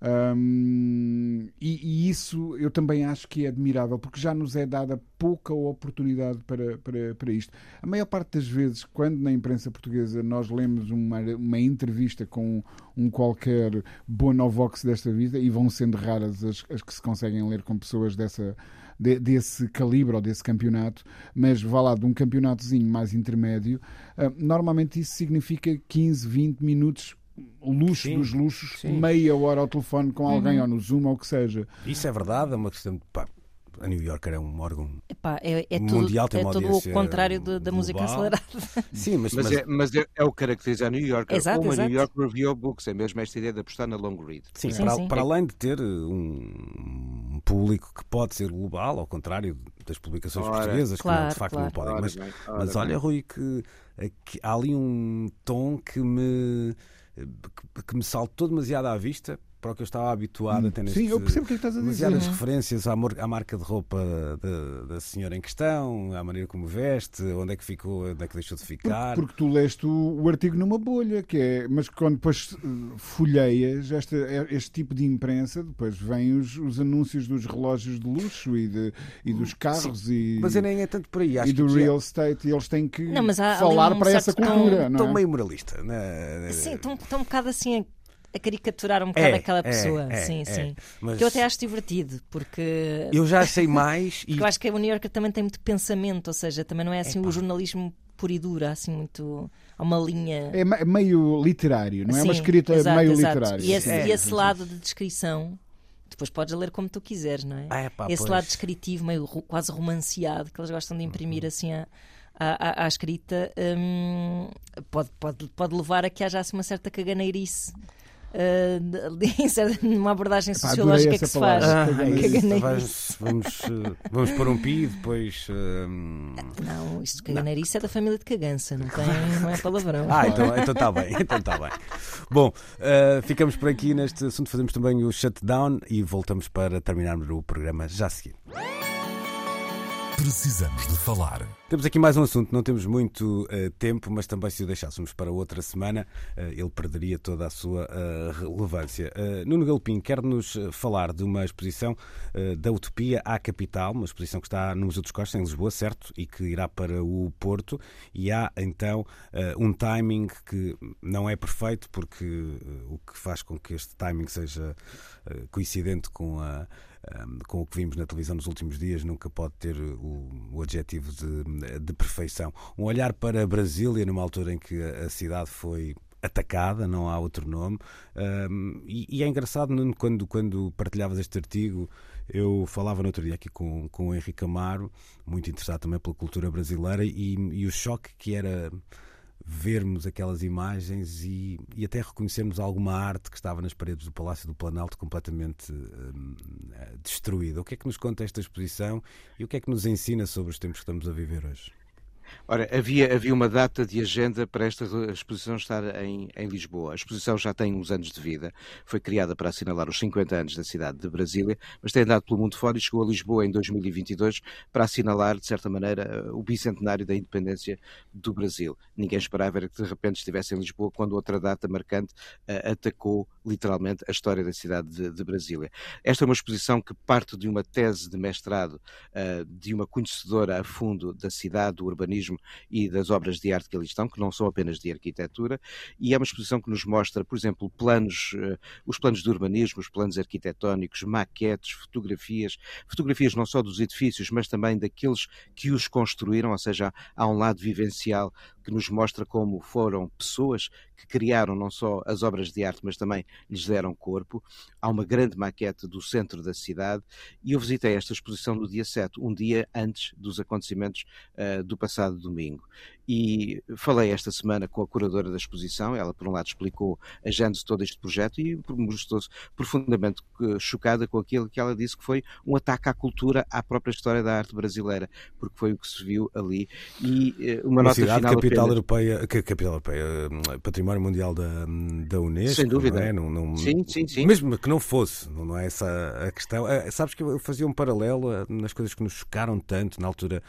Um, e, e, isso eu também acho que é admirável, porque já nos é dada pouca oportunidade para, para, para isto. A maior parte das vezes, quando na imprensa portuguesa nós lemos uma, uma entrevista com um qualquer Bonovox desta vida, e vão sendo raras as, as que se conseguem ler com pessoas dessa, de, desse calibre ou desse campeonato, mas vá lá de um campeonatozinho mais intermédio, uh, normalmente isso significa 15, 20 minutos luxo sim, dos luxos, sim. meia hora ao telefone com alguém uhum. ou no Zoom ou o que seja. Isso é verdade, é uma questão de. Pá, a New Yorker é um órgão Epá, é, é mundial, tudo, é tudo o contrário de, da música acelerada. Sim, mas, mas, mas... É, mas é, é, o que caracteriza a New Yorker, exato, como exato. a New York Review Books, é mesmo esta ideia de apostar na long read. Sim, sim, para, sim. para, além de ter um público que pode ser global, ao contrário das publicações ora, portuguesas, claro, que não, de facto claro. não podem. Ora, mas, ora, mas olha, Rui, que, que há ali um tom que me que, me saltou demasiado à vista para o que eu estava habituado hum, a ter neste, Sim, eu percebo o que, é que estás a dizer. Demasiadas uhum. referências à, à, marca de roupa da, da, senhora em questão, à maneira como veste, onde é que ficou, onde é que deixou de ficar. Porque, porque tu leste o, o, artigo numa bolha, que é, mas quando depois eh, folheias este, este tipo de imprensa, depois vêm os, os anúncios dos relógios de luxo e, de, e dos carros Sim, e, mas nem é tanto por aí. Acho e do real estate, e eles têm que não, falar um para essa cultura. Estou é? meio moralista. Né? Sim, estão um bocado assim a caricaturar um bocado é, aquela é, pessoa. É, sim, é, sim. Mas... Que eu até acho divertido, porque. Eu já sei mais. [laughs] e... Eu acho que a New Yorker também tem muito pensamento, ou seja, também não é assim o jornalismo puro e duro, assim, muito. a uma linha. É meio literário, não é? Sim, uma escrita exato, meio exato. literária. E esse, e esse lado de descrição depois podes ler como tu quiseres, não é? Ah, epá, Esse pois. lado descritivo, meio quase romanceado, que eles gostam de imprimir uhum. assim à, à, à escrita, hum, pode, pode, pode levar a que haja assim, uma certa caganeirice uh, [laughs] numa abordagem sociológica que se faz. Ah, vamos, vamos, [laughs] vamos pôr um pi e depois. Uh, não, isto caganeirice é da família de cagança, não, tem, não é palavrão. Ah, então está então bem, então está bem. Bom, uh, ficamos por aqui neste assunto, fazemos também o shutdown e voltamos para terminarmos o programa já a seguir. Precisamos de falar. Temos aqui mais um assunto, não temos muito uh, tempo, mas também se o deixássemos para outra semana, uh, ele perderia toda a sua uh, relevância. Nuno Galpim quer-nos falar de uma exposição da Utopia à Capital, uma exposição que está no Museu dos em Lisboa, certo, e que irá para o Porto, e há então um timing que não é perfeito, porque o que faz com que este timing seja coincidente com a com o que vimos na televisão nos últimos dias, nunca pode ter o, o adjetivo de, de, perfeição. Um olhar para Brasília, numa altura em que a, a cidade foi atacada, não há outro nome. Um, e, e, é engraçado, Nuno, quando, quando partilhavas este artigo, eu falava no outro dia aqui com, com o Henrique Amaro, muito interessado também pela cultura brasileira, e, e o choque que era vermos aquelas imagens e, e, até reconhecermos alguma arte que estava nas paredes do Palácio do Planalto completamente hum, destruída. O que é que nos conta esta exposição e o que é que nos ensina sobre os tempos que estamos a viver hoje? Ora, havia, havia uma data de agenda para esta exposição estar em, em Lisboa. A exposição já tem uns anos de vida, foi criada para assinalar os 50 anos da cidade de Brasília, mas tem andado pelo mundo fora e chegou a Lisboa em 2022 para assinalar, de certa maneira, o bicentenário da independência do Brasil. Ninguém esperava era que de repente estivesse em Lisboa quando outra data marcante uh, atacou literalmente a história da cidade de, de, Brasília. Esta é uma exposição que parte de uma tese de mestrado uh, de uma conhecedora a fundo da cidade, do urbanismo e das obras de arte que ali estão, que não são apenas de arquitetura, e é uma exposição que nos mostra, por exemplo, planos, uh, os planos de urbanismo, os planos arquitetónicos, maquetes, fotografias, fotografias não só dos edifícios, mas também daqueles que os construíram, ou seja, há um lado vivencial que nos mostra como foram pessoas que criaram não só as obras de arte, mas também lhes deram corpo. Há uma grande maquete do centro da cidade e eu visitei esta exposição no dia 7, um dia antes dos acontecimentos uh, do passado domingo. E falei esta semana com a curadora da exposição, ela por um lado explicou a de todo este projeto e mostrou-se profundamente eh, chocada com aquilo que ela disse que foi um ataque à cultura, à própria história da arte brasileira, porque foi o que se viu ali. E uma, uma nota cidade final capital apenas... europeia, capital europeia, património mundial da, da Unesco. Sem dúvida. Não é? não, não, sim, sim, sim. Mesmo que não fosse, não é essa a questão. Sabes que eu fazia um paralelo nas coisas que nos chocaram tanto na altura.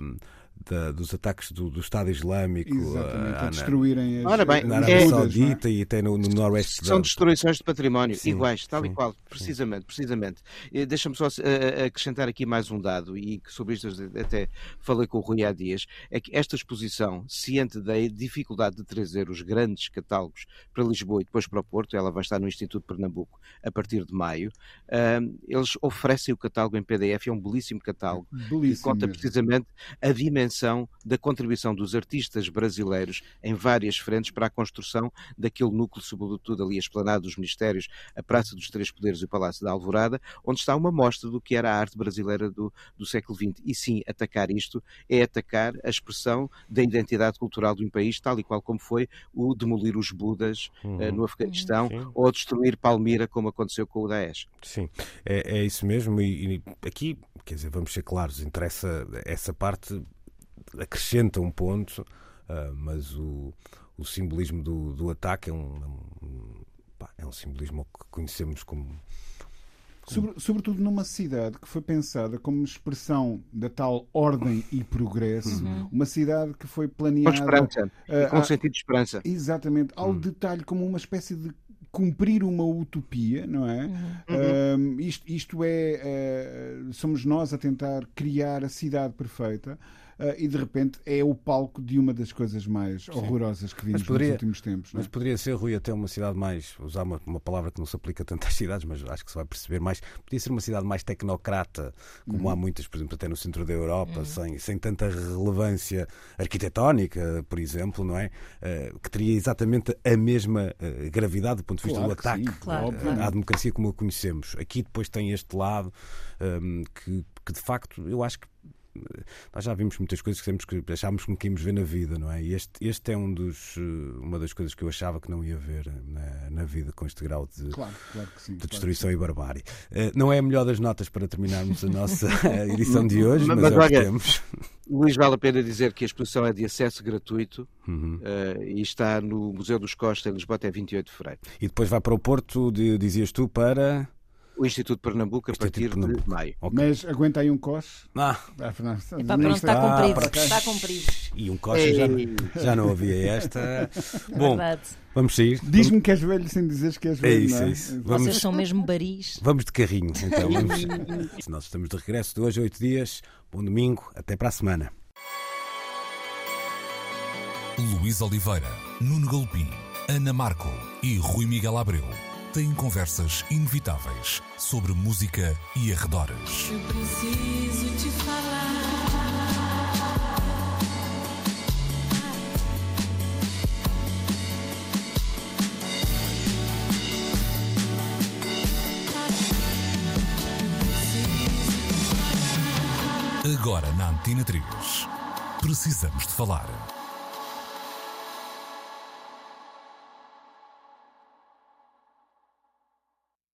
Um, da, dos ataques do, do, Estado Islâmico Exatamente, a, a destruírem as, Ora bem, na Arábia é, Saudita e até no, no Noroeste. São da... destruições de património, sim, iguais, tal sim, e qual, precisamente, sim. precisamente. Deixa-me só uh, acrescentar aqui mais um dado, e que sobre isto até falei com o Rui há dias, é que esta exposição, ciente da dificuldade de trazer os grandes catálogos para Lisboa e depois para o Porto, ela vai estar no Instituto de Pernambuco a partir de maio, uh, eles oferecem o catálogo em PDF, é um belíssimo catálogo, belíssimo que conta mesmo. precisamente a dimensão dimensão da contribuição dos artistas brasileiros em várias frentes para a construção daquele núcleo, sobretudo ali a esplanada dos Ministérios, a Praça dos Três Poderes e o Palácio da Alvorada, onde está uma mostra do que era a arte brasileira do, do século XX. E sim, atacar isto é atacar a expressão da identidade cultural de um país, tal e qual como foi o demolir os Budas uhum. uh, no Afeganistão uhum. ou destruir Palmira, como aconteceu com o Daesh. Sim, é, é isso mesmo. E, e aqui, quer dizer, vamos ser claros, interessa essa parte acrescenta um ponto, uh, mas o, o simbolismo do, do ataque é um, é um, pá, é um simbolismo que conhecemos como. Sobre, sobretudo numa cidade que foi pensada como expressão da tal ordem e progresso, uhum. uma cidade que foi planeada. Com esperança, uh, com a, sentido de esperança. Exatamente, ao uhum. detalhe, como uma espécie de cumprir uma utopia, não é? Uhum. Uh, isto, isto é. Uh, somos nós a tentar criar a cidade perfeita uh, e de repente é o palco de uma das coisas mais Sim. horrorosas que vimos poderia, nos últimos tempos. Mas é? poderia ser, Rui, até uma cidade mais, usar uma, uma, palavra que não se aplica tanto às cidades, mas acho que se vai perceber mais, podia ser uma cidade mais tecnocrata, como uhum. há muitas, por exemplo, até no centro da Europa, uhum. sem, sem tanta relevância arquitetónica, por exemplo, não é? Uh, que teria exatamente a mesma uh, gravidade do ponto de vista claro do ataque claro, claro. à democracia como a conhecemos. Aqui depois tem este lado um, que, que de facto eu acho que nós já vimos muitas coisas que, temos que achámos que não queríamos ver na vida, não é? E este, este é um dos, eh, uma das coisas que eu achava que não ia ver na, na vida com este grau de, claro, claro sim, de destruição claro e barbárie. Uh, não é a melhor das notas para terminarmos a nossa [laughs] edição de hoje, mas, mas é o que temos. Luís, vale a pena dizer que a exposição é de acesso gratuito uhum. uh, e está no Museu dos Costa, em Lisboa, até 28 de fevereiro. E depois vai para o Porto, dizias tu, para. O Instituto de Pernambuco a Instituto partir de, Pernambuco. de maio. Okay. Mas aguenta aí um cos. Ah. Ah, Epá, pronto, está cumprido. Ah, está cumprido. E um cos já, já não havia esta. [laughs] Bom, Verdade. vamos sair. Diz-me que és velho sem dizeres que és velho. É isso, é? é isso. Vamos... Vocês são mesmo baris. Vamos de carrinho, então. Vamos... [laughs] Nós estamos de regresso de hoje a oito dias. Bom domingo, até para a semana. Luís Oliveira, Nuno Galpim, Ana Marco e Rui Miguel Abreu têm conversas inevitáveis sobre música e arredores. Eu preciso te falar. Agora na Antena 3. Precisamos de falar.